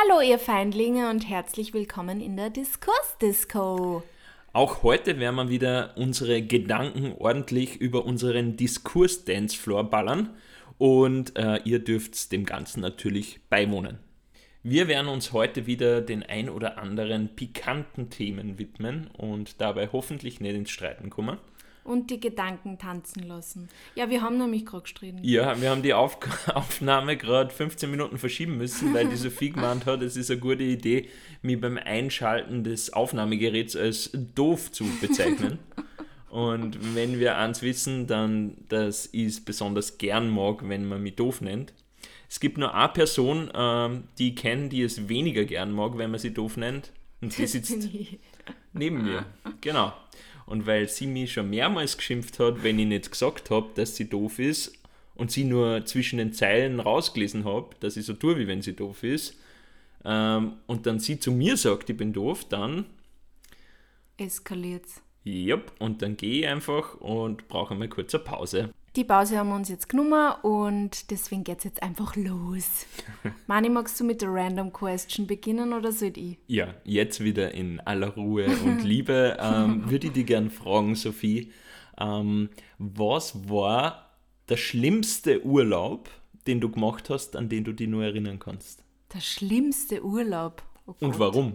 Hallo ihr Feindlinge und herzlich willkommen in der Diskursdisco. Auch heute werden wir wieder unsere Gedanken ordentlich über unseren Diskurs-Dancefloor ballern und äh, ihr dürft dem Ganzen natürlich beiwohnen. Wir werden uns heute wieder den ein oder anderen pikanten Themen widmen und dabei hoffentlich nicht ins Streiten kommen und die Gedanken tanzen lassen. Ja, wir haben nämlich gerade gestritten. Ja, wir haben die Auf Aufnahme gerade 15 Minuten verschieben müssen, weil die Sophie gemeint hat, es ist eine gute Idee, mich beim Einschalten des Aufnahmegeräts als doof zu bezeichnen. Und wenn wir eins wissen, dann, dass ich es besonders gern mag, wenn man mich doof nennt. Es gibt nur eine Person, ähm, die ich kenne, die es weniger gern mag, wenn man sie doof nennt. Und die sitzt neben mir. Genau. Und weil sie mich schon mehrmals geschimpft hat, wenn ich nicht gesagt habe, dass sie doof ist und sie nur zwischen den Zeilen rausgelesen habe, dass ich so tue, wie wenn sie doof ist, ähm, und dann sie zu mir sagt, ich bin doof, dann eskaliert's. Jupp, und dann gehe ich einfach und brauche mal kurz eine Pause. Die Pause haben wir uns jetzt genommen und deswegen geht es jetzt einfach los. Mani, magst du mit der Random Question beginnen oder soll ich? Ja, jetzt wieder in aller Ruhe und Liebe ähm, würde ich dich gerne fragen, Sophie, ähm, was war der schlimmste Urlaub, den du gemacht hast, an den du dich nur erinnern kannst? Der schlimmste Urlaub? Oh und warum?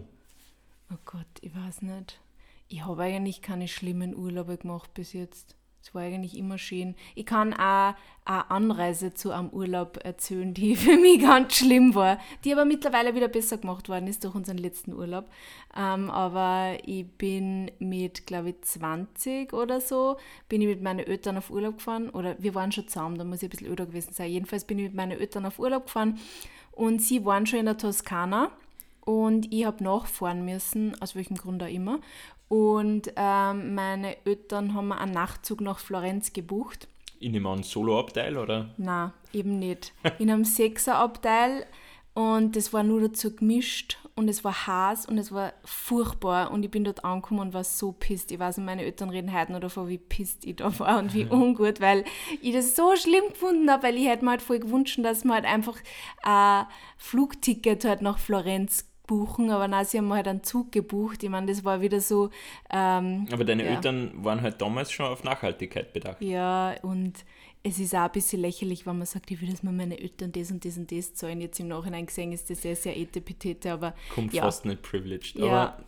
Oh Gott, ich weiß nicht. Ich habe eigentlich keine schlimmen Urlaube gemacht bis jetzt. Es war eigentlich immer schön. Ich kann auch eine Anreise zu einem Urlaub erzählen, die für mich ganz schlimm war, die aber mittlerweile wieder besser gemacht worden ist durch unseren letzten Urlaub. Ähm, aber ich bin mit, glaube ich, 20 oder so, bin ich mit meinen Eltern auf Urlaub gefahren. Oder wir waren schon zusammen, da muss ich ein bisschen öder gewesen sein. Jedenfalls bin ich mit meinen Eltern auf Urlaub gefahren und sie waren schon in der Toskana und ich habe nachfahren müssen, aus welchem Grund auch immer. Und ähm, meine Eltern haben einen Nachtzug nach Florenz gebucht. In einem Solo-Abteil, oder? Nein, eben nicht. In einem Sechser-Abteil. Und das war nur dazu gemischt und es war heiß und es war furchtbar. Und ich bin dort angekommen und war so pisst. Ich weiß nicht, meine Eltern reden heute noch davon, wie pisst ich da war und wie ungut, weil ich das so schlimm gefunden habe, weil ich hätte mir halt voll gewünscht, dass man halt einfach ein Flugticket halt nach Florenz buchen, aber nein, sie haben halt einen Zug gebucht. Ich meine, das war wieder so. Ähm, aber deine ja. Eltern waren halt damals schon auf Nachhaltigkeit bedacht. Ja, und es ist auch ein bisschen lächerlich, wenn man sagt, ich will, dass mir meine Eltern das und das und das zahlen. Jetzt im Nachhinein gesehen ist das sehr, sehr etepetete, aber. Kommt ja. fast nicht privileged, ja. aber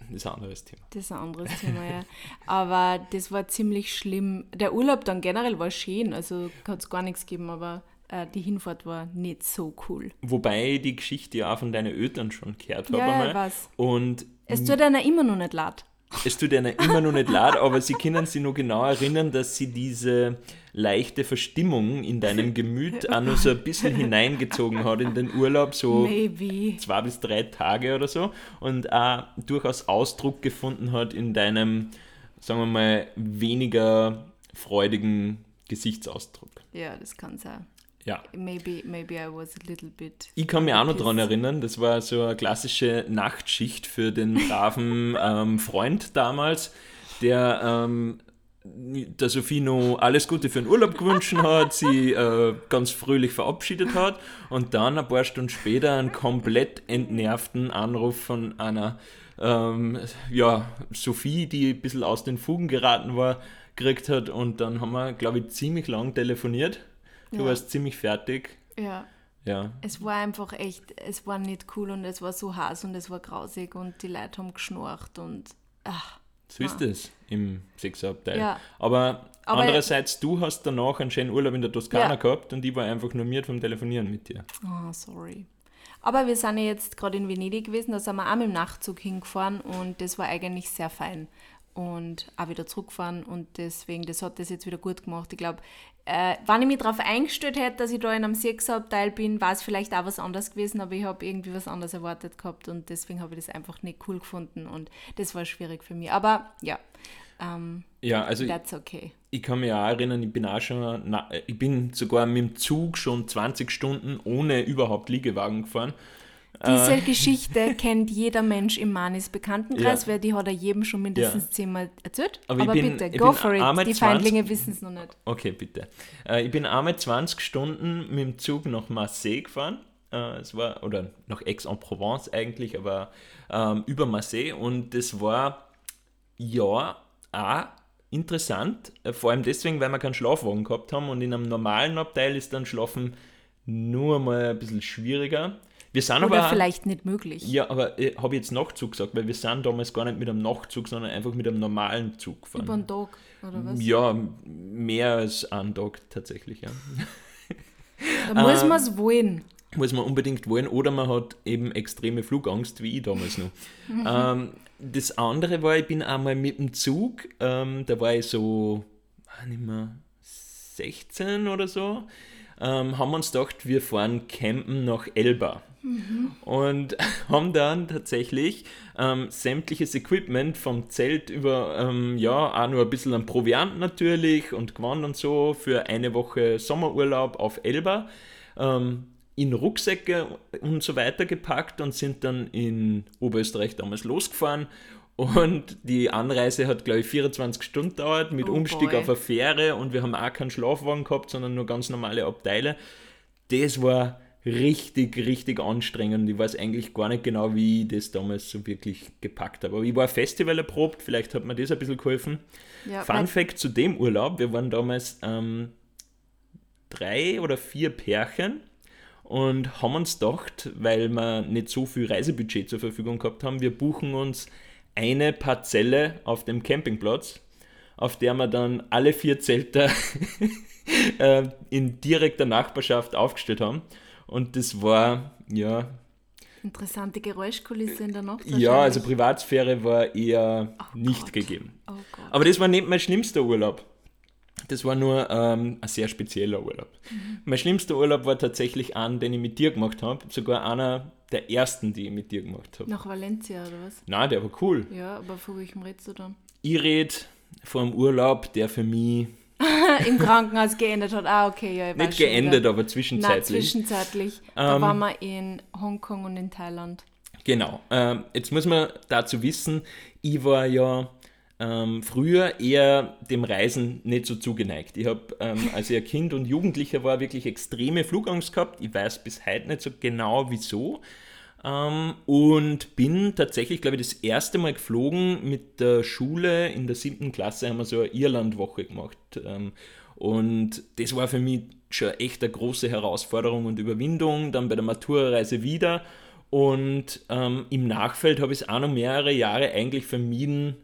das ist ein anderes Thema. Das ist ein anderes Thema, ja. Aber das war ziemlich schlimm. Der Urlaub dann generell war schön, also hat es gar nichts gegeben, aber die Hinfahrt war nicht so cool. Wobei ich die Geschichte ja auch von deinen Eltern schon gehört habe. Ja, was. Und es tut einer immer noch nicht leid. Es tut einer immer noch nicht leid, aber sie können sich noch genau erinnern, dass sie diese leichte Verstimmung in deinem Gemüt auch noch so ein bisschen hineingezogen hat in den Urlaub, so Maybe. zwei bis drei Tage oder so, und auch durchaus Ausdruck gefunden hat in deinem, sagen wir mal, weniger freudigen Gesichtsausdruck. Ja, das kann sein. Ja. Maybe, maybe I was a little bit. Ich kann mich auch noch daran erinnern, das war so eine klassische Nachtschicht für den braven ähm, Freund damals, der ähm, der Sophie noch alles Gute für den Urlaub gewünscht hat, sie äh, ganz fröhlich verabschiedet hat und dann ein paar Stunden später einen komplett entnervten Anruf von einer ähm, ja, Sophie, die ein bisschen aus den Fugen geraten war, gekriegt hat und dann haben wir, glaube ich, ziemlich lang telefoniert Du ja. warst ziemlich fertig. Ja. Ja. Es war einfach echt, es war nicht cool und es war so heiß und es war grausig und die Leute haben geschnarcht und ach. So ist es im Sechserabteil. Ja. Aber, Aber, andererseits, du hast danach einen schönen Urlaub in der Toskana ja. gehabt und ich war einfach nur mir vom Telefonieren mit dir. Oh, sorry. Aber wir sind ja jetzt gerade in Venedig gewesen, da sind wir auch mit dem Nachtzug hingefahren und das war eigentlich sehr fein und auch wieder zurückgefahren und deswegen, das hat das jetzt wieder gut gemacht. Ich glaube, äh, wenn ich mich darauf eingestellt hätte, dass ich da in einem Sechserabteil bin, war es vielleicht auch was anderes gewesen, aber ich habe irgendwie was anderes erwartet gehabt und deswegen habe ich das einfach nicht cool gefunden und das war schwierig für mich. Aber ja, ähm, Ja, also That's okay. ich kann mich auch erinnern, ich bin auch schon, na, ich bin sogar mit dem Zug schon 20 Stunden ohne überhaupt Liegewagen gefahren. Diese Äh. Geschichte kennt jeder Mensch im Manis Bekanntenkreis, Ja. weil die hat er jedem schon mindestens Ja. zehnmal erzählt. Aber Aber, bin- bitte, go for it. Die 20 Feindlinge wissen es noch nicht. Okay, bitte. Äh, ich bin einmal 20 Stunden mit dem Zug nach Marseille gefahren. Äh, es war, oder nach Aix-en-Provence eigentlich, aber ähm, über Marseille. Und das war, ja, auch interessant. Äh, vor allem deswegen, weil wir keinen Schlafwagen gehabt haben. Und in einem normalen Abteil ist dann Schlafen nur mal ein bisschen schwieriger. Wir sind Oder aber. vielleicht nicht möglich. Ja, aber äh, habe ich jetzt Nachtzug gesagt, weil wir sind damals gar nicht mit einem Nachtzug, sondern einfach mit einem normalen Zug gefahren. Über den Tag, oder was? Ja, mehr als ein Tag tatsächlich, ja. Da muss Ähm, man es wollen. Muss man unbedingt wollen oder man hat eben extreme Flugangst, wie ich damals noch. ähm, das andere war, ich bin einmal mit dem Zug, ähm, da war ich so, ah, nicht mehr, 16 oder so, ähm, haben wir uns gedacht, wir fahren campen nach Elba. Und haben dann tatsächlich ähm, sämtliches Equipment vom Zelt über, ähm, ja, auch nur ein bisschen an Proviant natürlich und Gewand und so für eine Woche Sommerurlaub auf Elba ähm, in Rucksäcke und so weiter gepackt und sind dann in Oberösterreich damals losgefahren. Und die Anreise hat, glaube ich, 24 Stunden gedauert mit Oh Umstieg boy. auf eine Fähre und wir haben auch keinen Schlafwagen gehabt, sondern nur ganz normale Abteile. Das war richtig, richtig anstrengend. Ich weiß eigentlich gar nicht genau, wie ich das damals so wirklich gepackt habe. Aber ich war Festival erprobt, vielleicht hat mir das ein bisschen geholfen. Ja, Fun Fact zu dem Urlaub: Wir waren damals ähm, drei oder vier Pärchen und haben uns gedacht, weil wir nicht so viel Reisebudget zur Verfügung gehabt haben, wir buchen uns eine Parzelle auf dem Campingplatz, auf der wir dann alle vier Zelte äh, in direkter Nachbarschaft aufgestellt haben. Und das war, ja, Interessante Geräuschkulisse in der Nacht. ja, also. Privatsphäre war eher nicht Gott. gegeben. Oh. Aber das war nicht mein schlimmster Urlaub. Das war nur ähm, ein sehr spezieller Urlaub. Mhm. Mein schlimmster Urlaub war tatsächlich einen, den ich mit dir gemacht habe. Sogar einer der ersten, die ich mit dir gemacht habe. Nach Valencia oder was? Nein, der war cool. Ja, aber von welchem redest du dann? Ich rede von einem Urlaub, der für mich Im Krankenhaus geendet hat. Ah, okay, ja. Ich nicht geendet, wieder. aber Nein, zwischenzeitlich. zwischenzeitlich. da Ähm, waren wir in Hongkong und in Thailand. Genau. Ähm, jetzt muss man dazu wissen, ich war ja ähm, früher eher dem Reisen nicht so zugeneigt. Ich habe, ähm, als ich ein Kind und Jugendlicher war, wirklich extreme Flugangst gehabt. Ich weiß bis heute nicht so genau wieso. Ähm, und bin tatsächlich, glaube ich, das erste Mal geflogen mit der Schule. In der siebten Klasse haben wir so eine Irlandwoche gemacht. Ähm, und das war für mich schon echt eine große Herausforderung und Überwindung. Dann bei der Matura-Reise wieder. Und ähm, im Nachfeld habe ich es auch noch mehrere Jahre eigentlich vermieden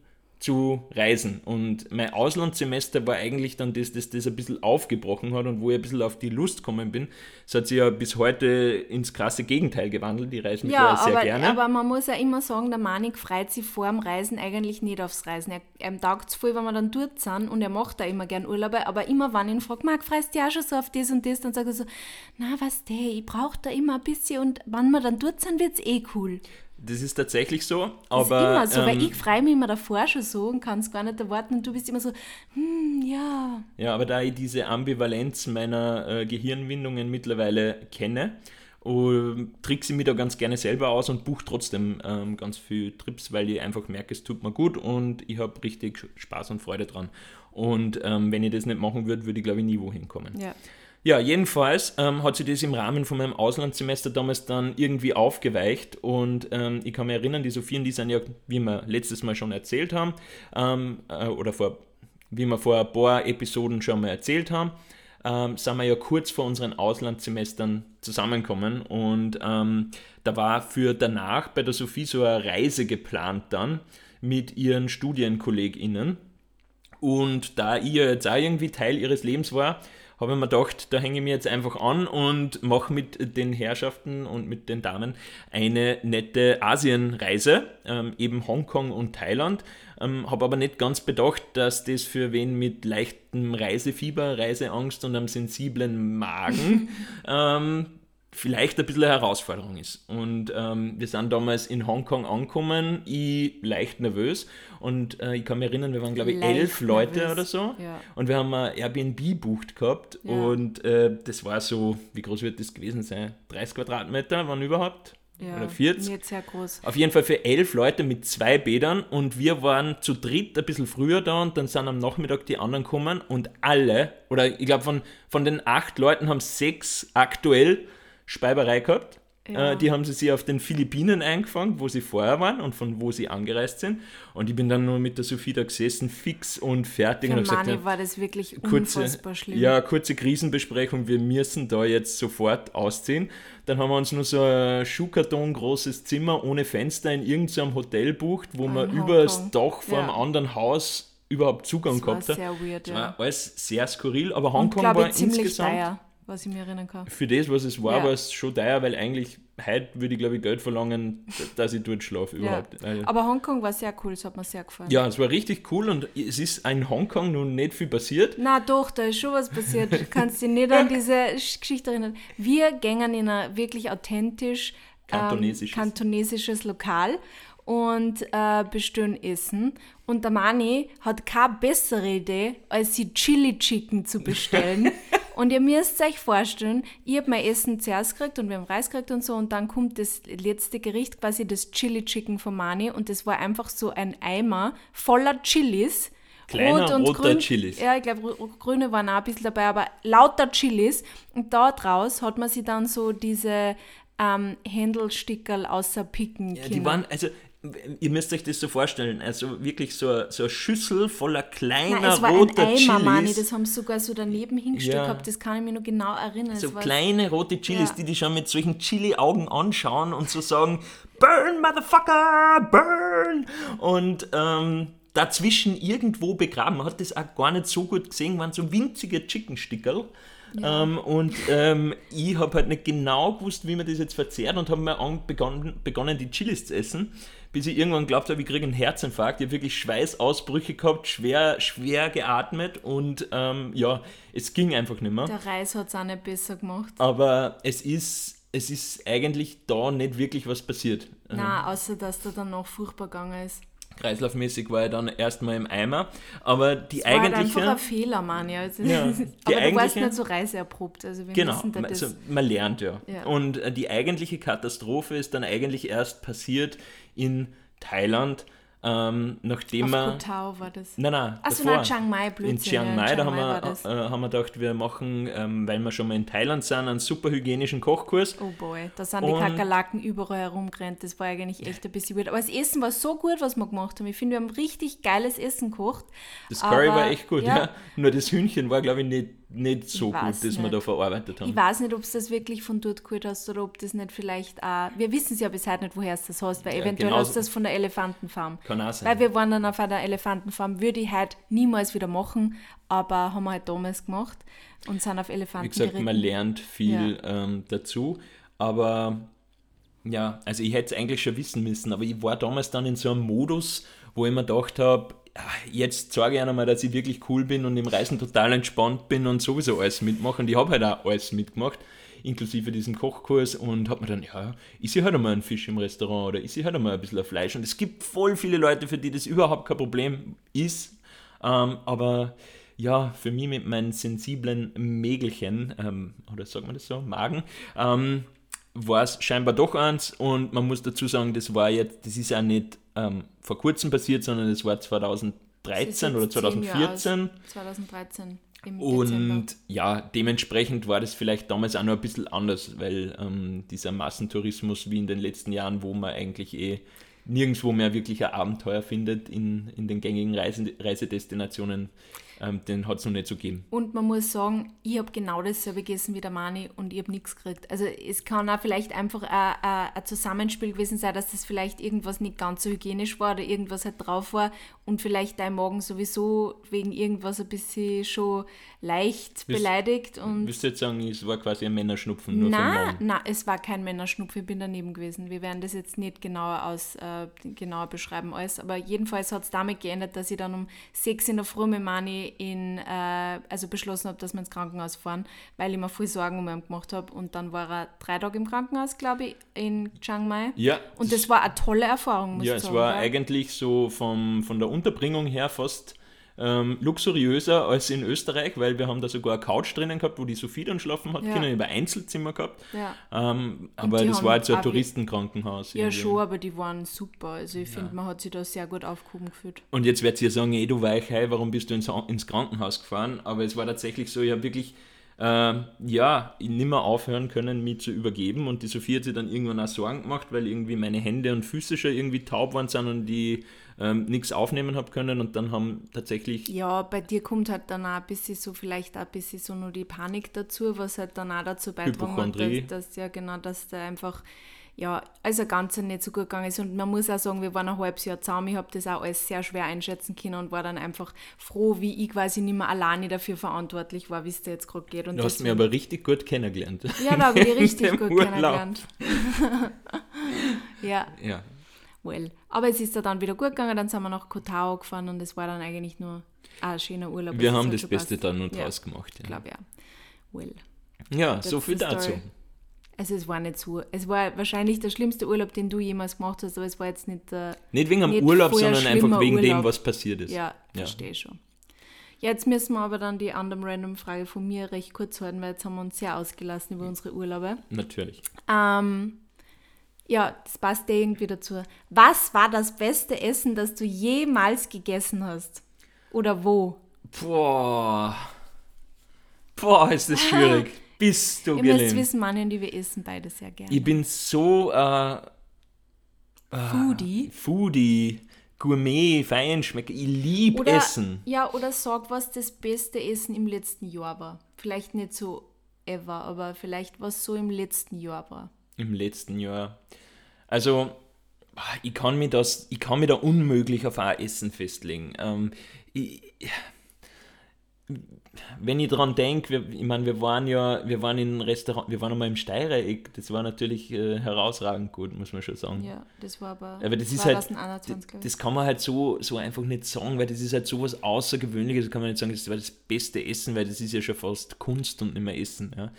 zu reisen. Und mein Auslandssemester war eigentlich dann das, das das ein bisschen aufgebrochen hat und wo ich ein bisschen auf die Lust gekommen bin. Es hat sich ja bis heute ins krasse Gegenteil gewandelt. Ich reise Ja, mittlerweile sehr aber, gerne. aber man muss ja immer sagen, der Manik freut sich vor dem Reisen eigentlich nicht aufs Reisen. Er, ihm taugt es voll, wenn wir dann dort sind und er macht da immer gern Urlaube, aber immer wenn ich ihn frage, Marc, freust du auch schon so auf das und das, dann sagt er so, na was der, ich brauche da immer ein bisschen und wenn wir dann dort sind, wird es eh cool. Das ist tatsächlich so. Das Aber, ist immer so, ähm, weil ich freue mich immer davor schon so und kann es gar nicht erwarten und du bist immer so, hm, ja. Ja, aber da ich diese Ambivalenz meiner äh, Gehirnwindungen mittlerweile kenne, uh, trickse ich mich da ganz gerne selber aus und buche trotzdem ähm, ganz viel Trips, weil ich einfach merke, es tut mir gut und ich habe richtig Spaß und Freude dran. Und ähm, wenn ich das nicht machen würde, würde ich glaube ich nie wohin kommen. ja. Ja, jedenfalls ähm, hat sich das im Rahmen von meinem Auslandssemester damals dann irgendwie aufgeweicht und ähm, ich kann mich erinnern, die Sophien, die sind ja, wie wir letztes Mal schon erzählt haben, ähm, äh, oder vor, wie wir vor ein paar Episoden schon mal erzählt haben, ähm, sind wir ja kurz vor unseren Auslandssemestern zusammengekommen und ähm, da war für danach bei der Sophie so eine Reise geplant dann mit ihren StudienkollegInnen. Und da ja jetzt auch irgendwie Teil ihres Lebens war, habe ich mir gedacht, da hänge ich mir jetzt einfach an und mache mit den Herrschaften und mit den Damen eine nette Asienreise, ähm, eben Hongkong und Thailand. Ähm, habe aber nicht ganz bedacht, dass das für wen mit leichtem Reisefieber, Reiseangst und einem sensiblen Magen ähm, vielleicht ein bisschen eine Herausforderung ist. Und ähm, wir sind damals in Hongkong angekommen, ich leicht nervös und äh, ich kann mich erinnern, wir waren glaube ich Leicht elf Leute nervös, oder so ja. und wir haben ein Airbnb bucht gehabt Ja. und äh, das war so, wie groß wird das gewesen sein? 30 Quadratmeter, wann überhaupt? Ja, Oder 40? Nicht sehr groß. Auf jeden Fall für elf Leute mit zwei Bädern und wir waren zu dritt ein bisschen früher da und dann sind am Nachmittag die anderen gekommen und alle, oder ich glaube von, von den acht Leuten haben sechs aktuell Speiberei gehabt. Ja. Äh, die haben sie sich auf den Philippinen eingefangen, wo sie vorher waren und von wo sie angereist sind. Und ich bin dann nur mit der Sophie da gesessen, fix und fertig Für und habe Mani gesagt, ja, war das wirklich kurze, unfassbar schlimm. ja, kurze Krisenbesprechung, wir müssen da jetzt sofort ausziehen. Dann haben wir uns nur so ein Schuhkarton großes Zimmer ohne Fenster in irgendeinem Hotel bucht, wo man über das. Dach vor einem Ja. anderen Haus überhaupt Zugang das war gehabt hat. sehr weird, Das ja. war alles sehr skurril, aber Hongkong war ich ziemlich insgesamt teuer, was ich mir erinnern kann. für das, was es war, Ja. war es schon teuer, weil eigentlich heute würde ich glaube ich Geld verlangen, dass ich dort schlafe Ja. überhaupt. Weil- Aber Hongkong war sehr cool, das hat mir sehr gefallen. Ja, es war richtig cool und es ist in Hongkong nun nicht viel passiert. Na doch, da ist schon was passiert. Du kannst dich nicht an diese Sch- Geschichte erinnern. Wir gängen in ein wirklich authentisch Kantonesisches. Ähm, kantonesisches Lokal und äh, bestellen Essen. Und der Mani hat keine bessere Idee, als die Chili Chicken zu bestellen. und ihr müsst euch vorstellen, ich habe mein Essen zuerst gekriegt und wir haben Reis gekriegt und so. Und dann kommt das letzte Gericht, quasi das Chili Chicken von Mani. Und das war einfach so ein Eimer voller Chilis. Kleiner Rot und roter grün, Chilis. Ja, ich glaube, grüne waren auch ein bisschen dabei, aber lauter Chilis. Und da draus hat man sich dann so diese ähm, Händelstickerl außer picken Ja, die waren, also ihr müsst euch das so vorstellen, also wirklich so, eine- so eine Schüssel voller kleiner Nein, es war ein roter Eimer, Chilis. Mani, das haben sie sogar so daneben hingestellt Ja. gehabt, das kann ich mich noch genau erinnern. so kleine rote Chilis, Ja. die die schon mit solchen Chili-Augen anschauen und so sagen, Burn, Motherfucker, burn! Und ähm, dazwischen irgendwo begraben, man hat das auch gar nicht so gut gesehen, waren so winzige Chicken-Stickerl. Ähm, und ähm, ich habe halt nicht genau gewusst, wie man das jetzt verzehrt und habe mir begonnen, begonnen, die Chilis zu essen, bis ich irgendwann glaubt habe, ich kriege einen Herzinfarkt. Ich habe wirklich Schweißausbrüche gehabt, schwer, schwer geatmet und ähm, ja, es ging einfach nicht mehr. Der Reis hat es auch nicht besser gemacht. Aber es ist, es ist eigentlich da nicht wirklich was passiert. Äh, Nein, außer dass der dann noch furchtbar gegangen ist. Kreislaufmäßig war ich dann erstmal im Eimer. Aber die Das war halt einfach ein eigentliche. Fehler, Mani. Also, Ja, aber du warst eigentliche- nicht so reiseerprobt. Also wir Genau, das also man lernt ja. Ja. Und äh, die eigentliche Katastrophe ist dann eigentlich erst passiert in Thailand, ähm, nachdem auf man. Koh Tao war das. Nein, nein. Achso, nein, Chiang Mai, In Blödsinn. Chiang ja, Mai, Chiang da haben Mai war wir, äh, haben wir gedacht, wir machen, ähm, weil wir schon mal in Thailand sind, einen super hygienischen Kochkurs. Oh boy, da sind die Und- Kakerlaken überall herumgerannt. Das war eigentlich echt ein bisschen weird. Aber das Essen war so gut, was wir gemacht haben. Ich finde, wir haben richtig geiles Essen gekocht. Das Curry Aber, war echt gut, ja. ja. Nur das Hühnchen war, glaube ich, nicht, nicht so gut, weiß das wir nicht. da verarbeitet haben. Ich weiß nicht, ob es das wirklich von dort geholt hast oder ob das nicht vielleicht auch. Wir wissen es ja bis heute nicht, woher es das hast, weil Ja, eventuell hast du das von der Elefantenfarm. Kann auch sein. Weil wir waren dann auf einer Elefantenfarm, würde ich heute niemals wieder machen, aber haben wir halt damals gemacht und sind auf Elefanten Wie gesagt, geritten. man lernt viel ähm, dazu, aber ja, also ich hätte es eigentlich schon wissen müssen, aber ich war damals dann in so einem Modus, wo ich mir gedacht habe, jetzt zeige ich einer mal, dass ich wirklich cool bin und im Reisen total entspannt bin und sowieso alles mitmache. Und ich habe halt auch alles mitgemacht, inklusive diesen Kochkurs und habe mir dann, ja, ich halt einmal einen Fisch im Restaurant oder ich halt einmal ein bisschen Fleisch. Und es gibt voll viele Leute, für die das überhaupt kein Problem ist, ähm, aber ja, für mich mit meinen sensiblen Mägelchen, ähm, oder sagt man das so, Magen, ähm, war es scheinbar doch eins und man muss dazu sagen, das war jetzt, das ist ja nicht ähm, vor kurzem passiert, sondern das war Das ist 2013 oder jetzt zehn Jahre alt. 2014 2013 im Dezember. und ja, dementsprechend war das vielleicht damals auch noch ein bisschen anders, weil ähm, dieser Massentourismus wie in den letzten Jahren, wo man eigentlich eh nirgendwo mehr wirklich ein Abenteuer findet in, in den gängigen Reisen, Reisedestinationen, ähm, den hat es noch nicht so gegeben. Und man muss sagen, ich habe genau dasselbe gegessen wie der Mani und ich habe nichts gekriegt. Also es kann auch vielleicht einfach ein, ein, Zusammenspiel gewesen sein, dass das vielleicht irgendwas nicht ganz so hygienisch war oder irgendwas halt drauf war und vielleicht dein Magen sowieso wegen irgendwas ein bisschen schon leicht Willst- beleidigt. Und Willst du jetzt sagen, es war quasi ein Männerschnupfen nur Nein, nein, es war kein Männerschnupfen, ich bin daneben gewesen. Wir werden das jetzt nicht genauer, aus, äh, genauer beschreiben alles, aber jedenfalls hat es damit geändert, dass ich dann um 6 in der Früh mit Mani in, äh, also beschlossen habe, dass wir ins Krankenhaus fahren, weil ich mir viel Sorgen um ihn gemacht habe. Und dann war er drei Tage im Krankenhaus, glaube ich, in Chiang Mai. Ja. Und das war eine tolle Erfahrung, muss Ja, ich es sagen. war gell? eigentlich so vom, von der Unterbringung her fast ähm, luxuriöser als in Österreich, weil wir haben da sogar eine Couch drinnen gehabt, wo die Sophie dann schlafen hat Ja. können, über Einzelzimmer gehabt. Ja. Ähm, aber das war halt so ein Touristenkrankenhaus. Ja, irgendwie. schon, aber die waren super. Also ich finde, man hat sich da sehr gut aufgehoben gefühlt. Und jetzt werdet ihr sagen, ey, du Weichei, warum bist du ins, ins Krankenhaus gefahren? Aber es war tatsächlich so, ich habe wirklich, äh, ja, nicht mehr aufhören können, mich zu übergeben. Und die Sophie hat sich dann irgendwann auch Sorgen gemacht, weil irgendwie meine Hände und Füße schon irgendwie taub waren sind und die ähm, nichts aufnehmen habe können. Und dann haben tatsächlich, Ja, bei dir kommt halt dann auch ein bisschen so, vielleicht auch ein bisschen so nur die Panik dazu, was halt dann auch dazu beitragen hat, dass, dass ja genau, dass da einfach, ja, also ganz nicht so gut gegangen ist. Und man muss auch sagen, wir waren ein halbes Jahr zusammen, ich habe das auch alles sehr schwer einschätzen können und war dann einfach froh, wie ich quasi nicht mehr alleine dafür verantwortlich war, wie es dir jetzt gerade geht. Und du hast mich aber richtig gut kennengelernt. Ja, da habe ich richtig gut Urlaub. kennengelernt. ja, Ja, well. Aber es ist ja dann wieder gut gegangen, dann sind wir nach Kotao gefahren und es war dann eigentlich nur ein schöner Urlaub. wir Es ist haben halt das Beste passt. dann und Ja. draus gemacht. Ja, glaube ja. Well. ja That's so viel dazu. Also es war nicht so. Es war wahrscheinlich der schlimmste Urlaub, den du jemals gemacht hast, aber es war jetzt nicht der. Nicht wegen dem Urlaub, sondern einfach wegen dem, Urlaub. was passiert ist. Ja, Ja. verstehe schon. Jetzt müssen wir aber dann die andere random Frage von mir recht kurz halten, weil jetzt haben wir uns sehr ausgelassen über unsere Urlaube. Natürlich. Ähm, ja, das passt ja irgendwie dazu. Was war das beste Essen, das du jemals gegessen hast? Oder wo? Boah. Boah, ist das schwierig. Bist du Ihr müsst gelähmt. wissen, Manni und ich, wir essen beide sehr gerne. Ich bin so äh, Foodie. Foodie, Gourmet, Feinschmecker. Ich liebe Oder, Essen. Ja, oder sag, was das beste Essen im letzten Jahr war. Vielleicht nicht so ever, aber vielleicht was so im letzten Jahr war. Im letzten Jahr. Also, ah, ich kann mich, das, ich kann mich da unmöglich auf ein Essen festlegen. Ähm, ich, wenn ich dran denke, ich meine, wir waren ja, wir waren in Restaurant, wir waren einmal im Steirereck, das war natürlich äh, herausragend gut, muss man schon sagen. Ja, das war aber, Aber das ist halt, 2021, glaube ich. das kann man halt so, so einfach nicht sagen, weil das ist halt so was Außergewöhnliches, kann man nicht sagen, das war das beste Essen, weil das ist ja schon fast Kunst und nicht mehr Essen. Ja. Ja.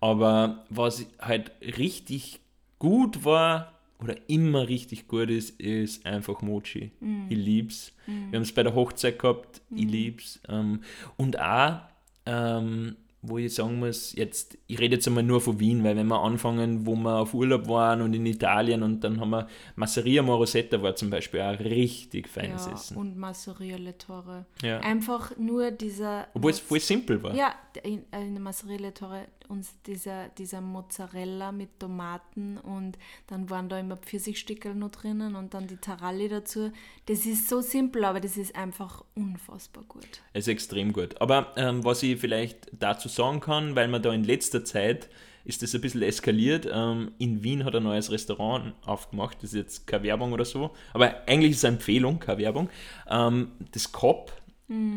Aber was halt richtig gut war, oder immer richtig gut ist, ist einfach Mochi. Ich lieb's. Wir haben es bei der Hochzeit gehabt, ich lieb's. Ähm, und auch, ähm, wo ich sagen muss, jetzt, ich rede jetzt einmal nur von Wien, weil wenn wir anfangen, wo wir auf Urlaub waren und in Italien und dann haben wir Masseria Morosetta war zum Beispiel auch richtig feines ja, Essen. und Masseria Torre. Ja. Einfach nur dieser. Obwohl es voll simpel war. Ja, in, in Masseria Torre uns dieser, dieser Mozzarella mit Tomaten und dann waren da immer Pfirsichstickel noch drinnen und dann die Taralli dazu. Das ist so simpel, aber das ist einfach unfassbar gut. Es ist extrem gut. Aber ähm, was ich vielleicht dazu sagen kann, weil man da in letzter Zeit ist das ein bisschen eskaliert. Ähm, in Wien hat ein neues Restaurant aufgemacht. Das ist jetzt keine Werbung oder so. Aber eigentlich ist es eine Empfehlung, keine Werbung. Ähm, das COP,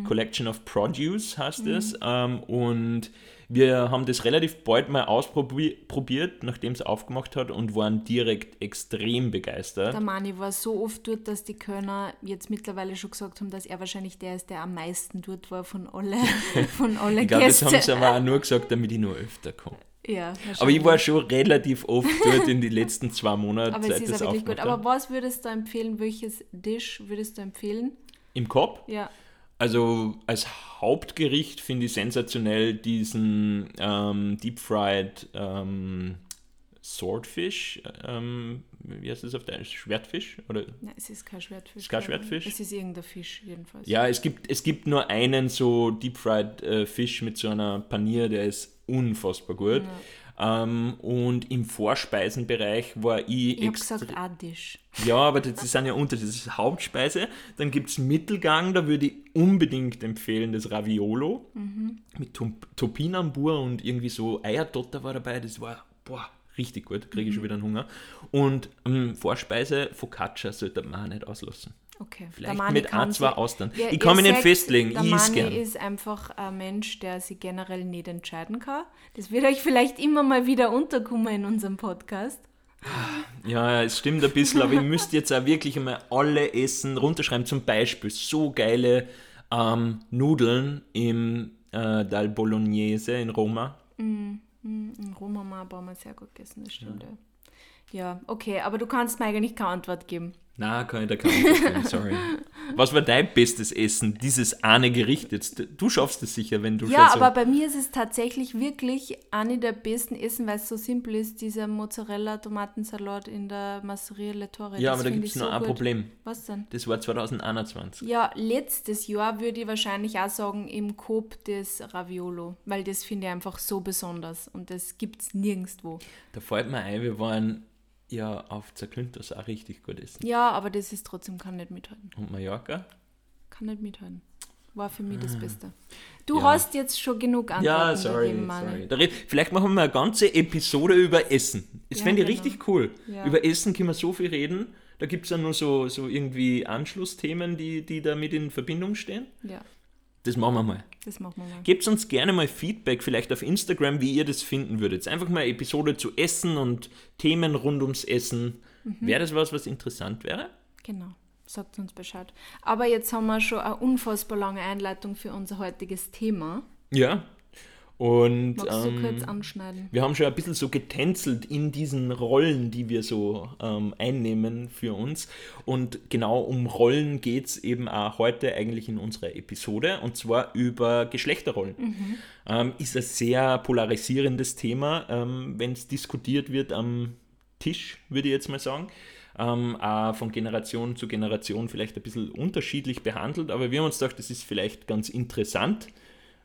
Collection of Produce heißt es. Ähm, und wir haben das relativ bald mal ausprobiert, nachdem es aufgemacht hat und waren direkt extrem begeistert. Der Mani war so oft dort, dass die Kölner jetzt mittlerweile schon gesagt haben, dass er wahrscheinlich der ist, der am meisten dort war von alle, von alle Ich glaube, das haben sie aber auch nur gesagt, damit ich nur öfter komme. ja, Aber ich war schon relativ oft dort in die letzten zwei Monaten, Aber es ist ja wirklich gut. Aber was würdest du empfehlen? Welches Dish würdest du empfehlen? Im Kopf? Ja. Also als Hauptgericht finde ich sensationell diesen ähm, Deep Fried ähm, Swordfish. Ähm, wie heißt das auf Deutsch? Schwertfisch? Oder? Nein, es ist kein Schwertfisch. Ist kein. Schwertfisch? Es ist irgendein Fisch, jedenfalls. Ja, es gibt, es gibt nur einen so Deep Fried äh, Fisch mit so einer Panier, der ist unfassbar gut. Ähm, und im Vorspeisenbereich war ich, Ich extre- gesagt, Dish. Ja, aber das, das sind ja Unterschiede. Das ist Hauptspeise. Dann gibt es Mittelgang, da würde ich unbedingt empfehlen, das Raviolo mit Tom- Topinambur und irgendwie so Eierdotter war dabei. Das war, boah, richtig gut. Kriege ich schon wieder einen Hunger. Und ähm, Vorspeise, Focaccia sollte man auch nicht auslassen. Okay. Vielleicht mit kann ein, zwei sich- Austern. Ja, ich mich nicht seht, festlegen, Der ich gern. ist einfach ein Mensch, der sich generell nicht entscheiden kann. Das wird euch vielleicht immer mal wieder unterkommen in unserem Podcast. Ja, es stimmt ein bisschen, aber ihr müsst jetzt auch wirklich einmal alle Essen runterschreiben. Zum Beispiel so geile ähm, Nudeln im äh, Dal Bolognese in Roma. Mm, mm, in Roma haben wir sehr gut gegessen, das stimmt. Ja. ja, okay, aber du kannst mir eigentlich keine Antwort geben. Na, kann ich da keine Antwort geben, sorry. Was war dein bestes Essen, dieses eine Gericht jetzt? Du schaffst es sicher, wenn du Ja, schon so aber bei mir ist es tatsächlich wirklich eine der besten Essen, weil es so simpel ist, dieser Mozzarella-Tomatensalat in der Masseria Le Torre. Ja, Das aber da gibt es ich noch so ein gut. Problem. Was denn? Das war 2021. Ja, letztes Jahr würde ich wahrscheinlich auch sagen, im Coop des Raviolo, weil das finde ich einfach so besonders und das gibt es nirgendwo. Da fällt mir ein, wir waren ja auf Zerklünters auch richtig gut essen. Ja, aber das ist trotzdem, kann nicht mithalten. Und Mallorca? Kann nicht mithalten. War für mich das Beste. Du Ah. Ja. hast jetzt schon genug Antworten Ja, sorry, gegeben, sorry. Vielleicht machen wir mal eine ganze Episode über Essen. Das Ja, fände ich genau. richtig cool. Ja. Über Essen können wir so viel reden. Da gibt es ja nur so, so irgendwie Anschlussthemen, die, die damit in Verbindung stehen. Ja, Das machen wir mal. das machen wir mal. Gebt uns gerne mal Feedback, vielleicht auf Instagram, wie ihr das finden würdet. Einfach mal eine Episode zu Essen und Themen rund ums Essen. Mhm. Wäre das was, was interessant wäre? Genau, sagt uns Bescheid. Aber jetzt haben wir schon eine unfassbar lange Einleitung für unser heutiges Thema. Ja. Und ähm, wir haben schon ein bisschen so getänzelt in diesen Rollen, die wir so ähm, einnehmen für uns. Und genau um Rollen geht es eben auch heute eigentlich in unserer Episode, und zwar über Geschlechterrollen. Ähm, ist ein sehr polarisierendes Thema, ähm, wenn es diskutiert wird am Tisch, würde ich jetzt mal sagen. Auch von Generation zu Generation vielleicht ein bisschen unterschiedlich behandelt, aber wir haben uns gedacht, das ist vielleicht ganz interessant,